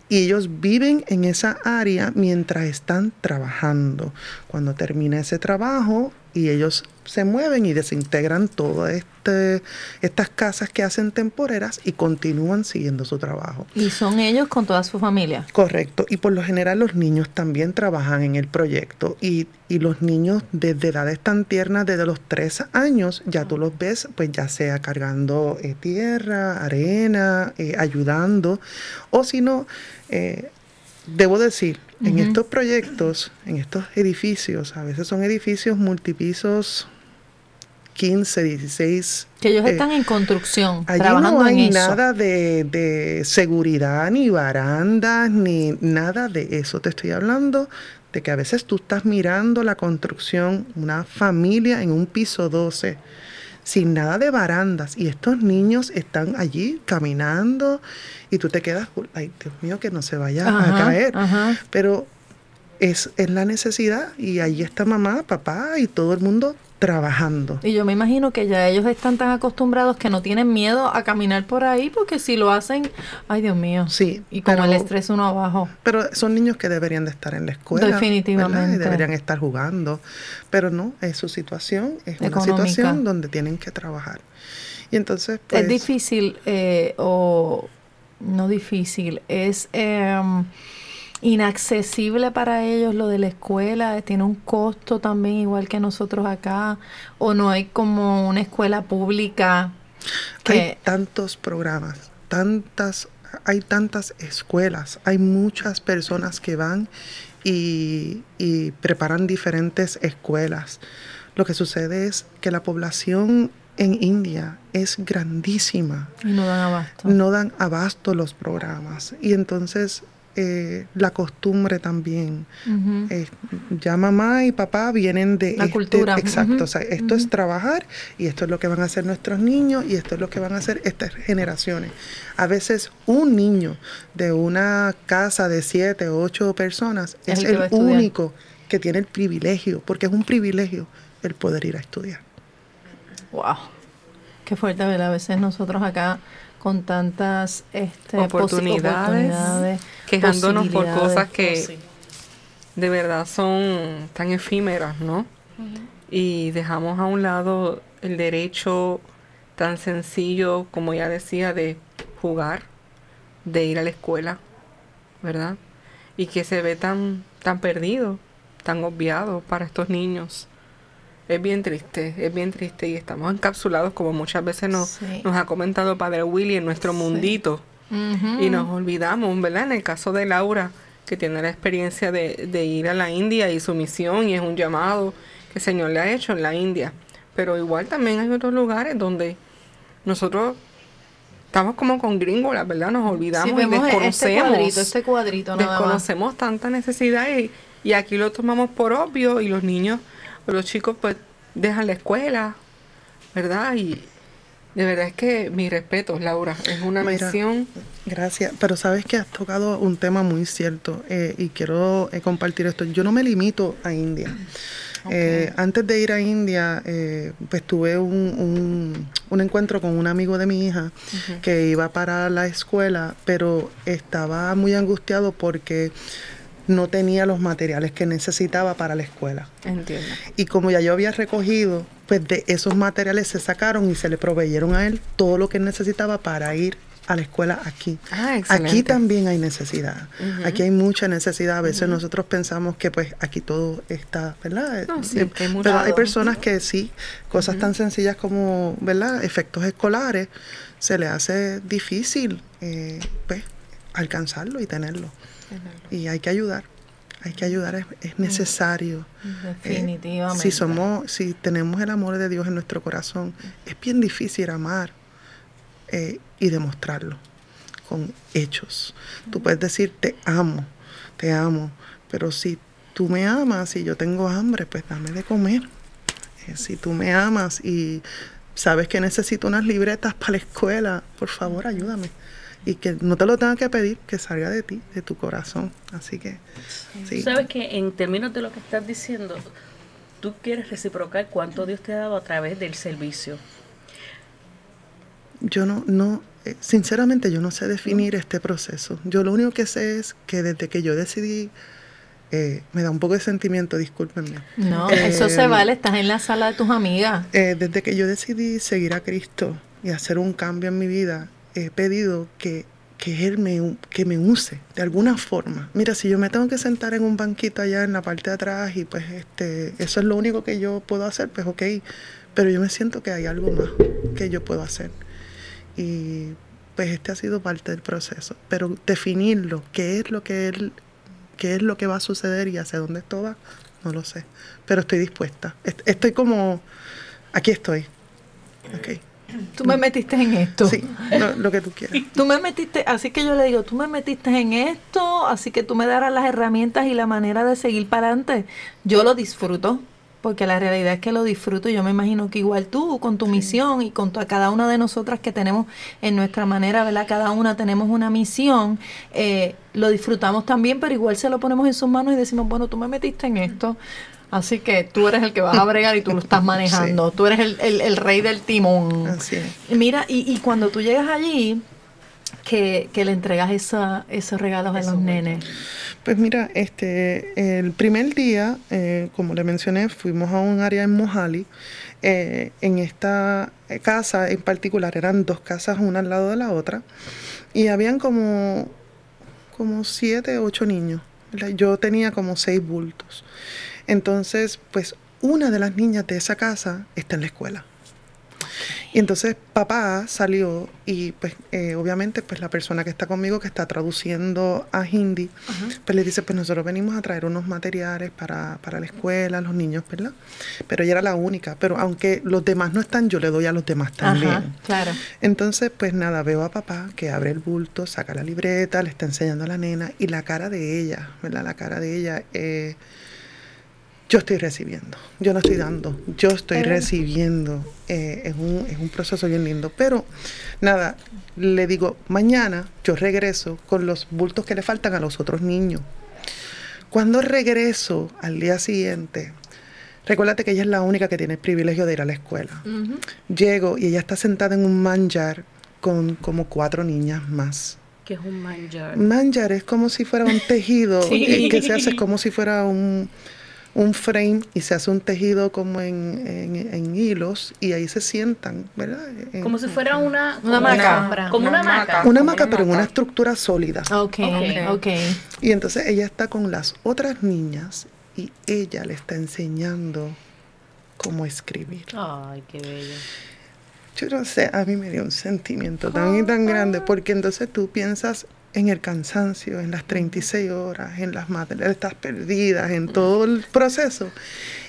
y ellos viven en esa área mientras están trabajando. Cuando termina ese trabajo y ellos se mueven y desintegran todas este, estas casas que hacen temporeras y continúan siguiendo su trabajo. Y son ellos con toda su familia. Correcto, y por lo general los niños también trabajan en el proyecto y, y los niños desde edades tan tiernas, desde los tres años, ya tú los ves, pues ya sea cargando eh, tierra, arena, eh, ayudando, o si no, eh, debo decir, en estos proyectos, en estos edificios, a veces son edificios multipisos 15, 16. Que ellos eh, están en construcción, Allí trabajando no hay en eso. nada de, de seguridad, ni barandas, ni nada de eso. Te estoy hablando de que a veces tú estás mirando la construcción, una familia en un piso 12, sin nada de barandas, y estos niños están allí caminando, y tú te quedas, ay Dios mío, que no se vaya a caer. ajá. Pero es, es la necesidad, y allí está mamá, papá y todo el mundo trabajando. Y yo me imagino que ya ellos están tan acostumbrados que no tienen miedo a caminar por ahí porque si lo hacen, ay Dios mío. Sí, Y pero- el estrés uno abajo. Pero son niños que deberían de estar en la escuela. Definitivamente. Y deberían estar jugando. Pero no, es su situación, es una situación donde tienen que trabajar. Y entonces, pues, es difícil eh, o no difícil, es em, inaccesible para ellos lo de la escuela, tiene un costo también igual que nosotros acá, o no hay como una escuela pública hay tantos programas, tantas, hay tantas escuelas, hay muchas personas que van y, y preparan diferentes escuelas. Lo que sucede es que la población en India es grandísima. Y no dan abasto. no dan abasto los programas. Y entonces eh, la costumbre también. Eh, ya mamá y papá vienen de... La este- cultura. Exacto. O sea, esto es trabajar y esto es lo que van a hacer nuestros niños y esto es lo que van a hacer estas generaciones. A veces un niño de una casa de siete o ocho personas Es es, el único que tiene el privilegio, porque es un privilegio el poder ir a estudiar. Wow. Qué fuerte, ¿verdad? A veces nosotros acá con tantas este, Oportunidades, oportunidades, quejándonos por cosas que Sí. de verdad son tan efímeras, ¿no? Y dejamos a un lado el derecho tan sencillo, como ya decía, de jugar, de ir a la escuela, ¿verdad? Y que se ve tan, tan perdido, tan obviado para estos niños. Es bien triste, es bien triste y estamos encapsulados como muchas veces nos, Sí. nos ha comentado Padre Willy en nuestro mundito y nos olvidamos, ¿verdad? En el caso de Laura, que tiene la experiencia de, de ir a la India y su misión y es un llamado que el Señor le ha hecho en la India. Pero igual también hay otros lugares donde nosotros estamos como con gringolas, ¿verdad? Nos olvidamos Sí, y este desconocemos. cuadrito, este cuadrito nada más. desconocemos tanta necesidad y, y aquí lo tomamos por obvio y los niños, los chicos pues dejan la escuela, ¿verdad? Y de verdad es que mi respeto, Laura, es una Mira, misión Gracias, pero sabes que has tocado un tema muy cierto eh, y quiero eh, compartir esto. Yo no me limito a India. Eh, antes de ir a India, eh, pues tuve un, un- un encuentro con un amigo de mi hija que iba para la escuela, pero estaba muy angustiado porque no tenía los materiales que necesitaba para la escuela. Entiendo. Y como ya yo había recogido, pues de esos materiales se sacaron y se le proveyeron a él todo lo que él necesitaba para ir a la escuela aquí. Ah, Aquí también hay necesidad. Aquí hay mucha necesidad. A veces nosotros pensamos que pues aquí todo está, ¿verdad? No, sí, Eh, hay mucho. Pero hay personas que sí, cosas tan sencillas como, ¿verdad? Efectos escolares, se le hace difícil, eh, pues, alcanzarlo y tenerlo. Y hay que ayudar, hay que ayudar, es, es necesario. Eh, Definitivamente. si somos, si tenemos el amor de Dios en nuestro corazón, es bien difícil amar eh, y demostrarlo con hechos. Tú puedes decir te amo, te amo, pero si tú me amas y yo tengo hambre, pues dame de comer. Eh, si tú me amas y sabes que necesito unas libretas para la escuela, por favor ayúdame. Y que no te lo tenga que pedir, que salga de ti, de tu corazón. Así que, sí. Sabes que en términos de lo que estás diciendo, tú quieres reciprocar cuánto Dios te ha dado a través del servicio. Yo no, no, eh, sinceramente yo no sé definir este proceso. Yo lo único que sé es que desde que yo decidí, eh, me da un poco de sentimiento, discúlpenme. No, Eh, eso se vale, estás en la sala de tus amigas. Eh, desde que yo decidí seguir a Cristo y hacer un cambio en mi vida, he pedido que, que Él me, que me use de alguna forma. Mira, si yo me tengo que sentar en un banquito allá en la parte de atrás y pues este, eso es lo único que yo puedo hacer, pues ok, pero yo me siento que hay algo más que yo puedo hacer. Y pues este ha sido parte del proceso. Pero definirlo, qué es lo que Él, qué es lo que va a suceder y hacia dónde esto va, no lo sé. Pero estoy dispuesta. Est- Estoy como, aquí estoy. Ok. Tú me metiste en esto. Sí, lo, lo que tú quieras. Tú me metiste, así que yo le digo, tú me metiste en esto, así que tú me darás las herramientas y la manera de seguir para adelante. Yo lo disfruto, porque la realidad es que lo disfruto y yo me imagino que igual tú, con tu misión y con tu- a cada una de nosotras que tenemos en nuestra manera, ¿verdad? Cada una tenemos una misión, eh, lo disfrutamos también, pero igual se lo ponemos en sus manos y decimos, bueno, tú me metiste en esto. Así que tú eres el que vas a bregar y tú lo estás manejando. Tú eres el, el- el rey del timón. Así es. Mira, y, y cuando tú llegas allí, que, que le entregas esa, esos regalos a los nenes. Pues mira, este, el primer día, eh, como le mencioné, fuimos a un área en Mojali. Eh, en esta casa en particular eran dos casas una al lado de la otra y habían como, como siete, ocho niños. ¿verdad? Yo tenía como seis bultos. Entonces, pues una de las niñas de esa casa está en la escuela. Y entonces papá salió y pues eh, obviamente pues la persona que está conmigo que está traduciendo a hindi, pues le dice pues nosotros venimos a traer unos materiales para, para la escuela, los niños, ¿verdad? Pero ella era la única, pero aunque los demás no están, yo le doy a los demás también. Ajá, claro. Entonces, pues nada, veo a papá que abre el bulto, saca la libreta, le está enseñando a la nena y la cara de ella, ¿verdad? La cara de ella, eh, yo estoy recibiendo, yo no estoy dando, yo estoy recibiendo. eh, es, un, es un proceso bien lindo. Pero nada, le digo, mañana yo regreso con los bultos que le faltan a los otros niños. Cuando regreso al día siguiente, recuérdate que ella es la única que tiene el privilegio de ir a la escuela. Llego y ella está sentada en un manjar con como cuatro niñas más. Que es un manjar. Manjar es como si fuera un tejido Sí. eh, que se hace como si fuera un, un frame y se hace un tejido como en, en- en hilos y ahí se sientan, ¿verdad? En- Como si fuera una... Una como hamaca. Como una hamaca. una hamaca, pero en una estructura sólida. Ok, Ok. ok. Y entonces ella está con las otras niñas y ella le está enseñando cómo escribir. Ay, qué bello. Yo no sé, a mí me dio un sentimiento tan y tan grande, porque entonces tú piensas en el cansancio, en las 36 horas, en las madres, estás perdidas, en todo el proceso.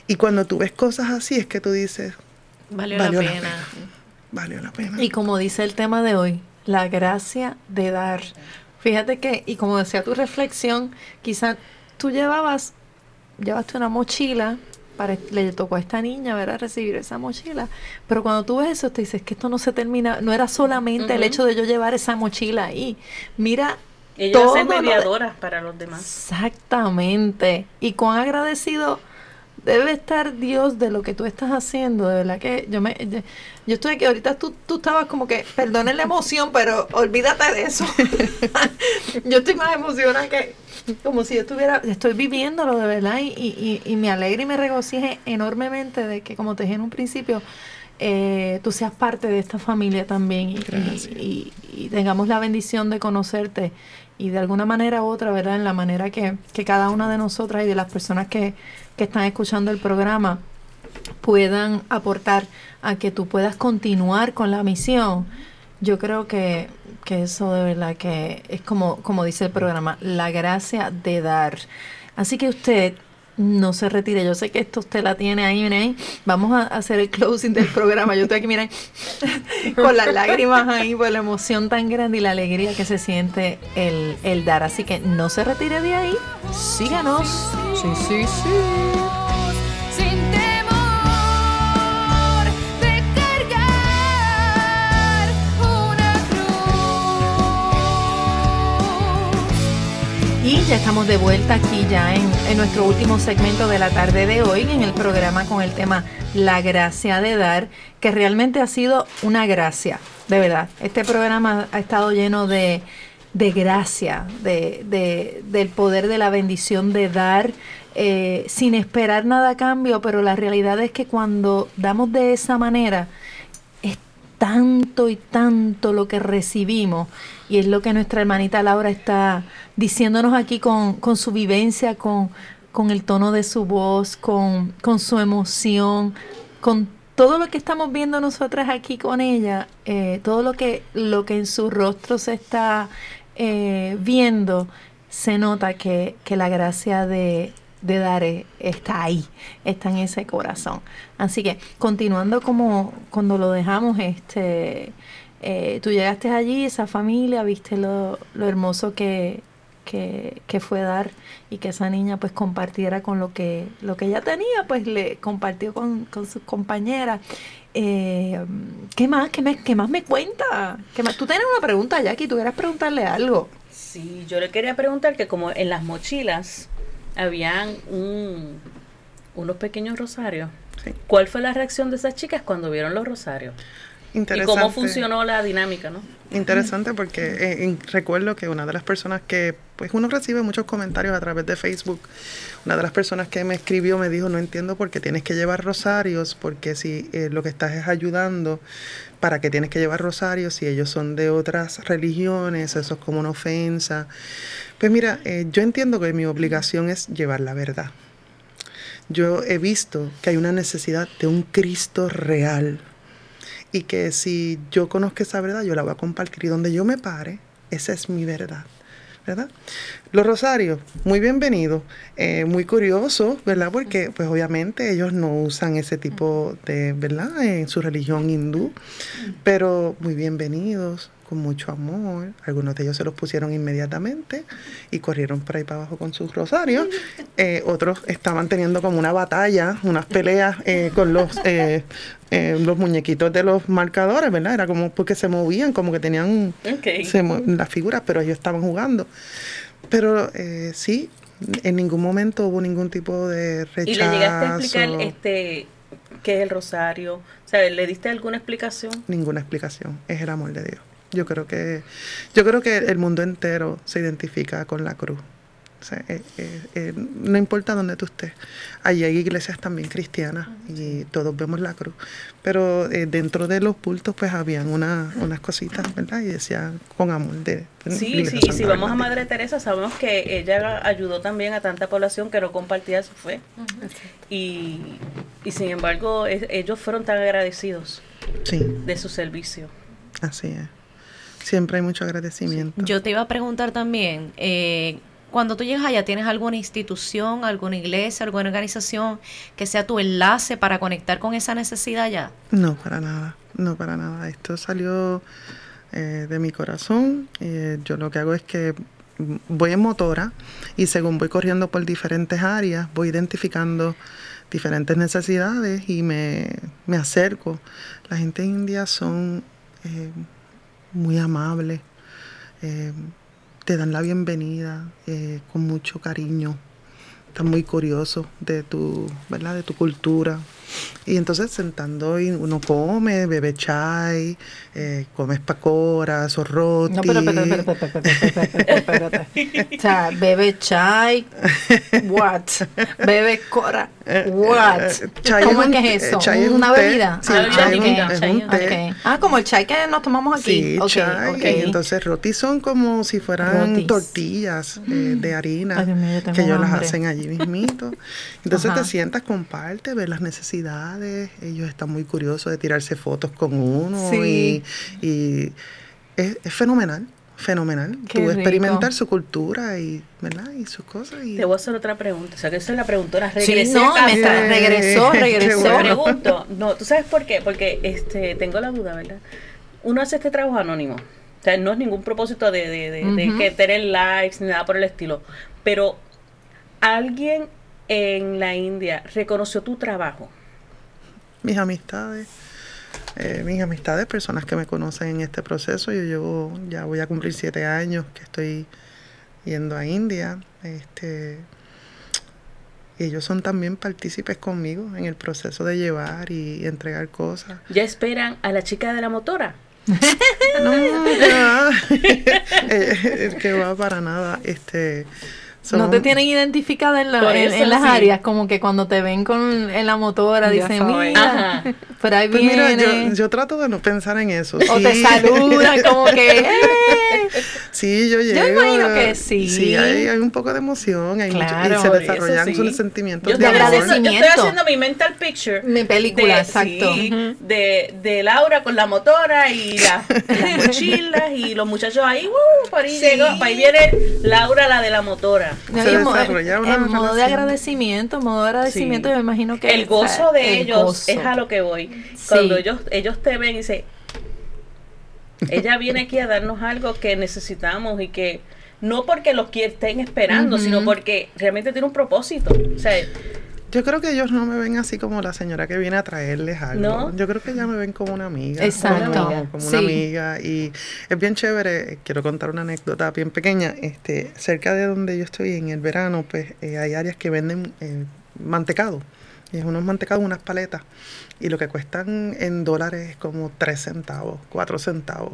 Y cuando tú ves cosas así, es que tú dices, Valió, Valió la la pena. valió la pena. Y como dice el tema de hoy, la gracia de dar. Fíjate que, y como decía tu reflexión, quizá tú llevabas, llevaste una mochila, para, le tocó a esta niña. Recibir esa mochila. Pero cuando tú ves eso, te dices que esto no se termina, no era solamente el hecho de yo llevar esa mochila ahí. Mira, ser todo lo de- mediadora para los demás. Exactamente. Y cuán agradecido debe estar Dios de lo que tú estás haciendo. De verdad que yo me yo, estoy aquí, ahorita tú, tú estabas como que, perdonen la emoción, pero olvídate de eso. yo estoy más emocionada que como si yo estuviera, estoy viviéndolo de verdad y, y, y, me alegra y me regocije enormemente de que, como te dije en un principio, eh, tú seas parte de esta familia también y- y tengamos la bendición de conocerte y de alguna manera u otra, ¿verdad? En la manera que, que cada una de nosotras y de las personas que, que están escuchando el programa puedan aportar a que tú puedas continuar con la misión. Yo creo que, que eso de verdad que es como, como dice el programa, la gracia de dar. Así que usted no se retire. Yo sé que esto usted la tiene ahí, miren. Vamos a hacer el closing del programa. Yo estoy aquí, miren, con las lágrimas ahí por la emoción tan grande y la alegría que se siente el, el dar. Así que no se retire de ahí. Síganos. Sí, sí, sí. Y ya estamos de vuelta aquí ya en, en nuestro último segmento de la tarde de hoy en el programa con el tema La gracia de dar, que realmente ha sido una gracia, de verdad. Este programa ha estado lleno de, de gracia, de, de- del poder de la bendición de dar eh, sin esperar nada a cambio, pero la realidad es que cuando damos de esa manera, tanto y tanto lo que recibimos. Y es lo que nuestra hermanita Laura está diciéndonos aquí con, con su vivencia, con, con el tono de su voz, con, con su emoción, con todo lo que estamos viendo nosotras aquí con ella, eh, todo lo que, lo que en su rostro se está eh, viendo, se nota que, que la gracia de, de dar eh, está ahí, está en ese corazón. Así que continuando como cuando lo dejamos, este, eh, tú llegaste allí, esa familia, viste lo, lo hermoso que, que, que fue dar y que esa niña pues compartiera con lo que, lo que ella tenía, pues le compartió con, con sus compañeras. Eh, ¿Qué más? ¿Qué, me, qué más me cuenta? ¿Qué más? Tú tienes una pregunta, Jackie, tú quieras preguntarle algo. Sí, yo le quería preguntar que como en las mochilas habían un- unos pequeños rosarios. Sí. ¿Cuál fue la reacción de esas chicas cuando vieron los rosarios? Y cómo funcionó la dinámica, ¿no? Interesante porque eh, en- recuerdo que una de las personas que, pues uno recibe muchos comentarios a través de Facebook, una de las personas que me escribió me dijo, no entiendo por qué tienes que llevar rosarios, porque si eh, lo que estás es ayudando, ¿para qué tienes que llevar rosarios si ellos son de otras religiones? Eso es como una ofensa. Pues mira, eh, yo entiendo que mi obligación es llevar la verdad. Yo he visto que hay una necesidad de un Cristo real y que si yo conozco esa verdad, yo la voy a compartir y donde yo me pare, esa es mi verdad. ¿verdad? Los rosarios, muy bienvenidos, eh, muy curioso, ¿verdad? Porque pues obviamente ellos no usan ese tipo de, ¿verdad? En su religión hindú, pero muy bienvenidos, con mucho amor. Algunos de ellos se los pusieron inmediatamente y corrieron por ahí para abajo con sus rosarios. Eh, otros estaban teniendo como una batalla, unas peleas eh, con los, eh, eh, los muñequitos de los marcadores, ¿verdad? Era como porque se movían, como que tenían se las figuras, pero ellos estaban jugando. Pero eh, sí, en ningún momento hubo ningún tipo de rechazo. ¿Y le llegaste a explicar este qué es el rosario? O sea, ¿le diste alguna explicación? Ninguna explicación. Es el amor de Dios. Yo creo que, yo creo que el mundo entero se identifica con la cruz. O sea, eh, eh, eh, no importa dónde tú estés. Allí hay iglesias también cristianas y todos vemos la cruz. Pero eh, dentro de los bultos pues habían una, unas cositas, ¿verdad? Y decían con amor de... Sí, sí, y si vamos a. Madre Teresa, sabemos que ella ayudó también a tanta población que no compartía su fe. Y, y sin embargo, es- ellos fueron tan agradecidos Sí, de su servicio. así es. Siempre hay mucho agradecimiento. Yo te iba a preguntar también, eh, cuando tú llegas allá, ¿tienes alguna institución, alguna iglesia, alguna organización que sea tu enlace para conectar con esa necesidad allá? No, para nada, no para nada. Esto salió eh, de mi corazón. Eh, yo lo que hago es que voy en motora y según voy corriendo por diferentes áreas, voy identificando diferentes necesidades y me, me acerco. La gente india son eh, muy amables, eh, te dan la bienvenida eh, con mucho cariño están muy curiosos de tu, ¿verdad? De tu cultura. Y entonces sentando y uno come, bebe chai, eh, come pacoras o roti. No, pero, pero, pero, o sea, bebe chai, what? Bebe cora, what? ¿Cómo es, que es eso? Chai es ¿Una bebida? Ah, un, té. Ah, como el chai que nos tomamos aquí. Sí, chai. Entonces roti son como si fueran tortillas eh, mm. de harina que ellos las hacen allí mismito. Entonces te sientas, comparte, ves las necesidades ellos están muy curiosos de tirarse fotos con uno Sí. y, y es, es fenomenal, fenomenal. Qué Tú experimentar rico. su cultura y, ¿verdad? y sus cosas. Y, Te voy a hacer otra pregunta. O sea, que esa es la preguntona. Sí, Regresé no, a me casa. tra- regresó, regresó. Te bueno. pregunto, no, ¿tú sabes por qué? Porque este, tengo la duda, ¿verdad? Uno hace este trabajo anónimo. O sea, no es ningún propósito de, de, de- de que tener likes ni nada por el estilo. Pero alguien en la India reconoció tu trabajo. Mis amistades, eh, mis amistades, personas que me conocen en este proceso. Yo llevo, ya voy a cumplir siete años que estoy yendo a India. Este, y ellos son también partícipes conmigo en el proceso de llevar y entregar cosas. Ya esperan a la chica de la motora. No, que va. Eh, que va para nada. Este, No te tienen identificada en, la- en- las sí. áreas, como que cuando te ven con en la motora Ya dicen, saben. mira, Ajá. por ahí Pues viene. mira, yo, yo trato de no pensar en eso. o te saludan como que, "Eh". Sí, yo llego. imagino eh, que sí. Sí, hay, hay un poco de emoción hay mucho- Claro, y se desarrollan sí. sus sentimientos Yo de haciendo, yo estoy agradecimiento. haciendo mi mental picture. Mi película, de, exacto. de, de Laura con la motora y la- las mochilas y los muchachos ahí, uh, por ahí Sí. llegó, por ahí viene Laura la de la motora. No, Se en una modo de agradecimiento, modo de agradecimiento, Sí. yo me imagino que el gozo de el ellos gozo. es a lo que voy. Sí. Cuando ellos, ellos te ven y dicen, ella viene aquí a darnos algo que necesitamos y que no porque los estén esperando, Ujú. sino porque realmente tiene un propósito. O sea, Yo creo que ellos no me ven así como la señora que viene a traerles algo. ¿No? Yo creo que ya me ven como una amiga. Exacto. Como, como una amiga. Y es bien chévere. Quiero contar una anécdota bien pequeña. Este, cerca de donde yo estoy en el verano, pues eh, hay áreas que venden eh, mantecado. Y es unos mantecados, unas paletas. Y lo que cuestan en dólares es como 3 centavos, 4 centavos.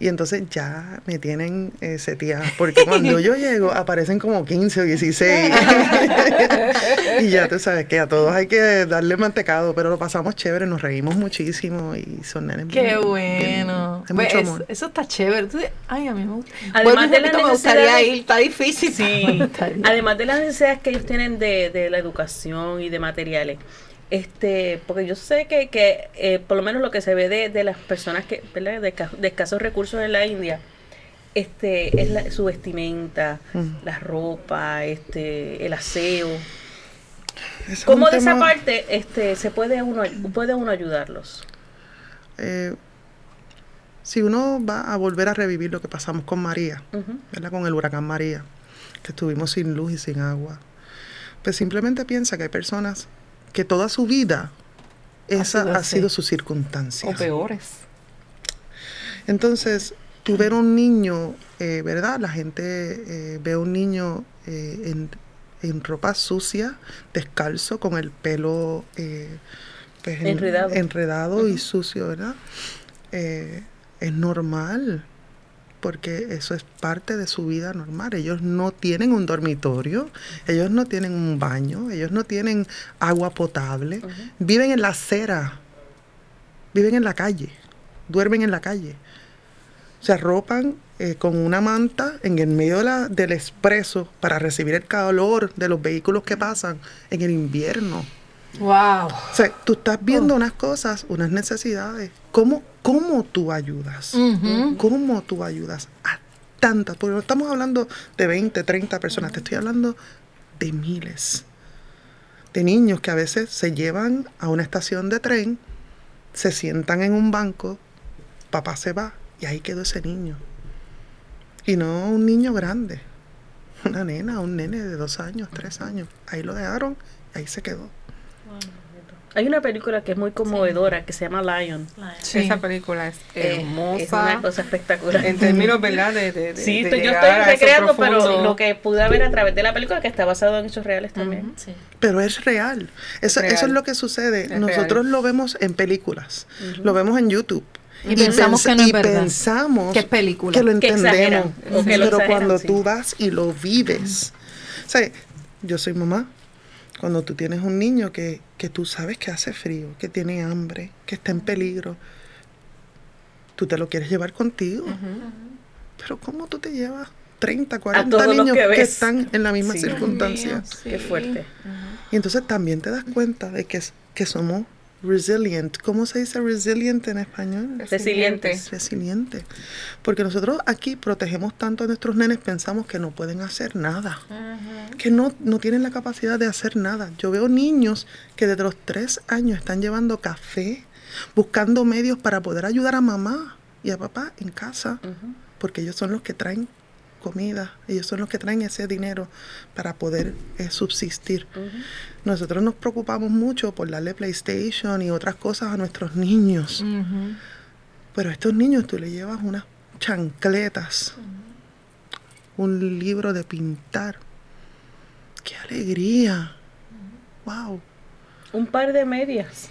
Y entonces ya me tienen eh, seteada. Porque cuando yo llego aparecen como 15 o 16. y ya tú sabes que a todos hay que darle mantecado. Pero lo pasamos chévere, nos reímos muchísimo. Y son nenes Qué bien- bueno. bien- Pues mucho es- amor. eso está chévere. Ay, a mí me gusta. Además de la me gustaría ir. Está difícil. Sí, además de las necesidades que ellos tienen de, de la educación y de materiales, este, porque yo sé que, que eh, por lo menos lo que se ve de, de las personas que, ¿verdad? De, de escasos recursos en la India, este, es la- su vestimenta, Mm. la ropa, este, el aseo. Es ¿Cómo de esa parte este, se puede uno, puede uno ayudarlos? eh, si uno va a volver a revivir lo que pasamos con María. Con el huracán María, que estuvimos sin luz y sin agua. Pues simplemente piensa que hay personas que toda su vida esa sido ha sido su circunstancia. O peores. Entonces, tú ver a un niño, eh, ¿verdad? La gente eh, ve a un niño eh, en, en ropa sucia, descalzo, con el pelo pues, en- Enredado. enredado y sucio, ¿verdad? Es normal, porque eso es parte de su vida normal. Ellos no tienen un dormitorio, ellos no tienen un baño, ellos no tienen agua potable, viven en la acera, viven en la calle, duermen en la calle se arropan eh, con una manta en el medio de la- del expreso para recibir el calor de los vehículos que pasan en el invierno. Wow. O sea, tú estás viendo unas cosas, unas necesidades. ¿Cómo, cómo tú ayudas? ¿Cómo tú ayudas a tantas? Porque no estamos hablando de 20, 30 personas, te estoy hablando de miles de niños que a veces se llevan a una estación de tren, se sientan en un banco, papá se va y ahí quedó ese niño. Y no un niño grande, una nena, un nene de dos años, tres años. Ahí lo dejaron y ahí se quedó. Hay una película que es muy conmovedora que se llama Lion. Sí. Esa película es Eh, hermosa. Es una cosa espectacular. En términos, ¿verdad? De, de, de- Sí, de estoy- yo estoy recreando, pero lo que pude ver a través de la película, que está basado en hechos reales también. Sí. Pero es real. Eso, real. eso es lo que sucede. Es Nosotros real. lo vemos en películas, lo vemos en YouTube. Y pensamos pens- que no es y verdad. pensamos Que es película. que lo Que entendemos. exageran, o que lo pero exageran, cuando sí. tú vas y lo vives. O sea, yo soy mamá. Cuando tú tienes un niño que, que tú sabes que hace frío, que tiene hambre, que está en peligro, tú te lo quieres llevar contigo. Pero ¿cómo tú te llevas 30, 40 todos los niños que están en la misma Sí. circunstancia. Qué fuerte. Y entonces también te das cuenta de que, que somos resilient. ¿Cómo se dice resilient en español? Resilientes. Resiliente. Porque nosotros aquí protegemos tanto a nuestros nenes, pensamos que no pueden hacer nada. Que no, no tienen la capacidad de hacer nada. Yo veo niños que desde los tres años están llevando café, buscando medios para poder ayudar a mamá y a papá en casa. Porque ellos son los que traen comida, ellos son los que traen ese dinero para poder eh, subsistir. Nosotros nos preocupamos mucho por darle PlayStation y otras cosas a nuestros niños. Pero a estos niños tú le llevas unas chancletas, un libro de pintar. ¡Qué alegría! ¡Wow! Un par de medias.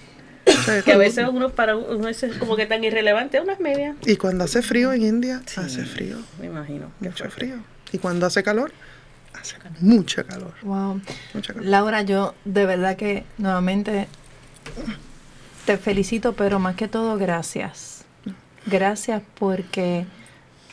Que a veces uno para uno es como que tan irrelevante, unas medias. Y cuando hace frío en India, hace frío, Me imagino. mucho frío. Y cuando hace calor, hace mucho calor. Wow. Mucho calor. Laura, yo de verdad que nuevamente te felicito, pero más que todo gracias. Gracias porque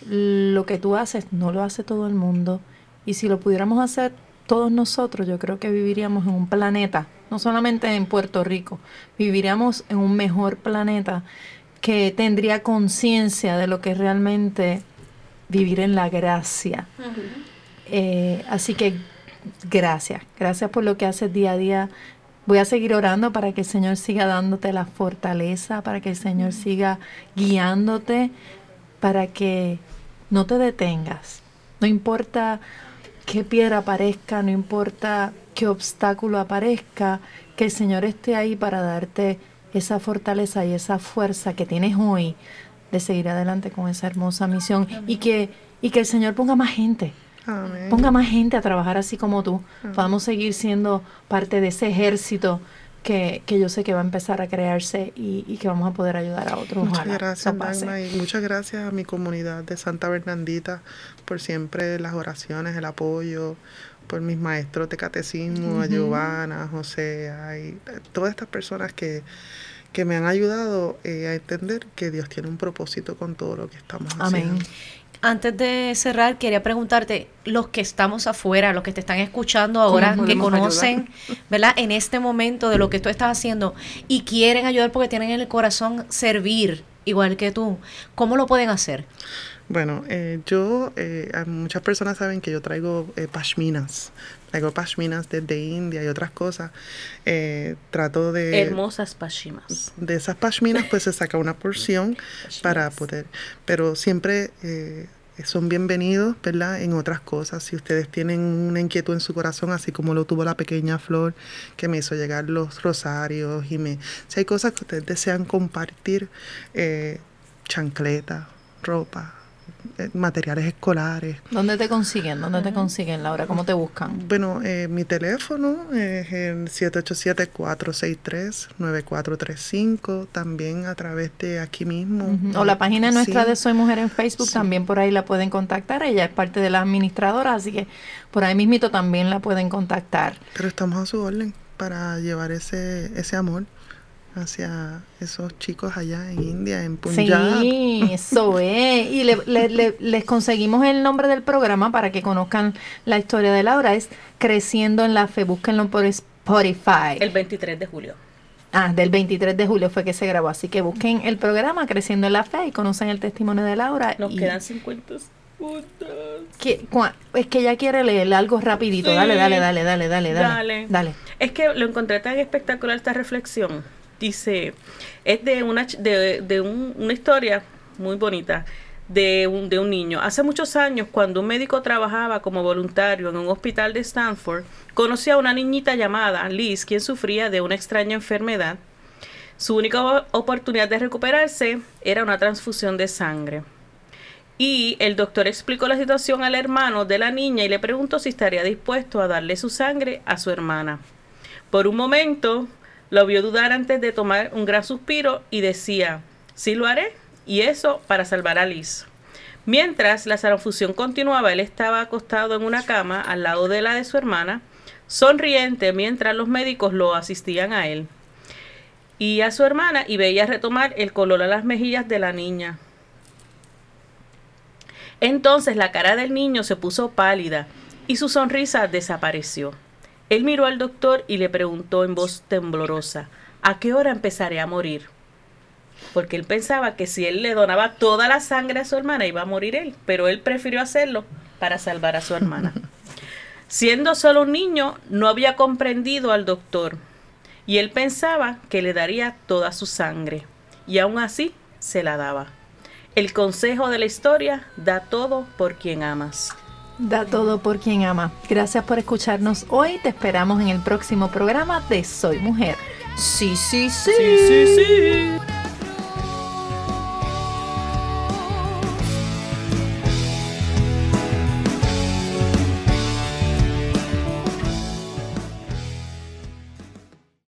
lo que tú haces no lo hace todo el mundo. Y si lo pudiéramos hacer todos nosotros, yo creo que viviríamos en un planeta, no solamente en Puerto Rico, viviríamos en un mejor planeta que tendría conciencia de lo que es realmente vivir en la gracia. Eh, así que gracias, gracias por lo que haces día a día. Voy a seguir orando para que el Señor siga dándote la fortaleza, para que el Señor siga guiándote, para que no te detengas. No importa qué piedra aparezca, no importa qué obstáculo aparezca, que el Señor esté ahí para darte esa fortaleza y esa fuerza que tienes hoy de seguir adelante con esa hermosa misión y que, y que el Señor ponga más gente, Amén. ponga más gente a trabajar así como tú. Podamos seguir siendo parte de ese ejército que, que yo sé que va a empezar a crearse y, y que vamos a poder ayudar a otros. Muchas Ojalá gracias. Magna, y muchas gracias a mi comunidad de Santa Bernardita por siempre las oraciones, el apoyo, por mis maestros de catecismo, a Giovanna, a José, a- y a todas estas personas que, que me han ayudado eh, a entender que Dios tiene un propósito con todo lo que estamos haciendo. Amén. Antes de cerrar, quería preguntarte, los que estamos afuera, los que te están escuchando ahora, que conocen, ¿verdad? En este momento de lo que tú estás haciendo y quieren ayudar porque tienen en el corazón servir, igual que tú, ¿cómo lo pueden hacer? Bueno, eh, yo, eh, muchas personas saben que yo traigo eh, pashminas, traigo pashminas desde India y otras cosas. Eh, trato de... Hermosas pashimas. de esas pashminas pues se saca una porción para poder, pero siempre eh, son bienvenidos, ¿verdad? En otras cosas, si ustedes tienen una inquietud en su corazón, así como lo tuvo la pequeña Flor que me hizo llegar los rosarios y me, si hay cosas que ustedes desean compartir, eh, chancleta, ropa, materiales escolares, ¿Dónde te consiguen? ¿Dónde te consiguen, Laura? ¿Cómo te buscan? bueno, eh, mi teléfono es el 787-463-9435, también a través de aquí mismo. O la página nuestra Sí. de Soy Mujer en Facebook, Sí. también por ahí la pueden contactar. Ella es parte de las administradoras, así que por ahí mismito también la pueden contactar. Pero estamos a su orden para llevar ese, ese amor hacia esos chicos allá en India, en Punjab. Sí, eso es. Y le- le- le- les conseguimos el nombre del programa para que conozcan la historia de Laura. Es Creciendo en la Fe. Búsquenlo por Spotify. El 23 de julio. Ah, del 23 de julio fue que se grabó. Así que busquen el programa Creciendo en la Fe y conocen el testimonio de Laura. Nos y quedan 50 segundos. que- es que ella quiere leerle algo rapidito. Sí. Dale, dale, dale, dale, dale, dale. Dale. Dale. Es que lo encontré tan espectacular esta reflexión. Dice, es de una, de, de un- una historia muy bonita de un, de un niño. Hace muchos años, cuando un médico trabajaba como voluntario en un hospital de Stanford, conoció a una niñita llamada Liz, quien sufría de una extraña enfermedad. Su única oportunidad de recuperarse era una transfusión de sangre. Y el doctor explicó la situación al hermano de la niña y le preguntó si estaría dispuesto a darle su sangre a su hermana. Por un momento lo vio dudar antes de tomar un gran suspiro y decía, sí lo haré, y eso para salvar a Liz. Mientras la transfusión continuaba, él estaba acostado en una cama al lado de la de su hermana, sonriente mientras los médicos lo asistían a él y a su hermana y veía retomar el color a las mejillas de la niña. Entonces la cara del niño se puso pálida y su sonrisa desapareció. Él miró al doctor y le preguntó en voz temblorosa, ¿a qué hora empezaré a morir? Porque él pensaba que si él le donaba toda la sangre a su hermana iba a morir él, pero él prefirió hacerlo para salvar a su hermana. Siendo solo un niño, no había comprendido al doctor y él pensaba que le daría toda su sangre y aún así se la daba. El consejo de la historia, da todo por quien amas. Da todo por quien ama. Gracias por escucharnos hoy. Te esperamos en el próximo programa de Soy Mujer. Sí, sí, sí. Sí, sí, sí.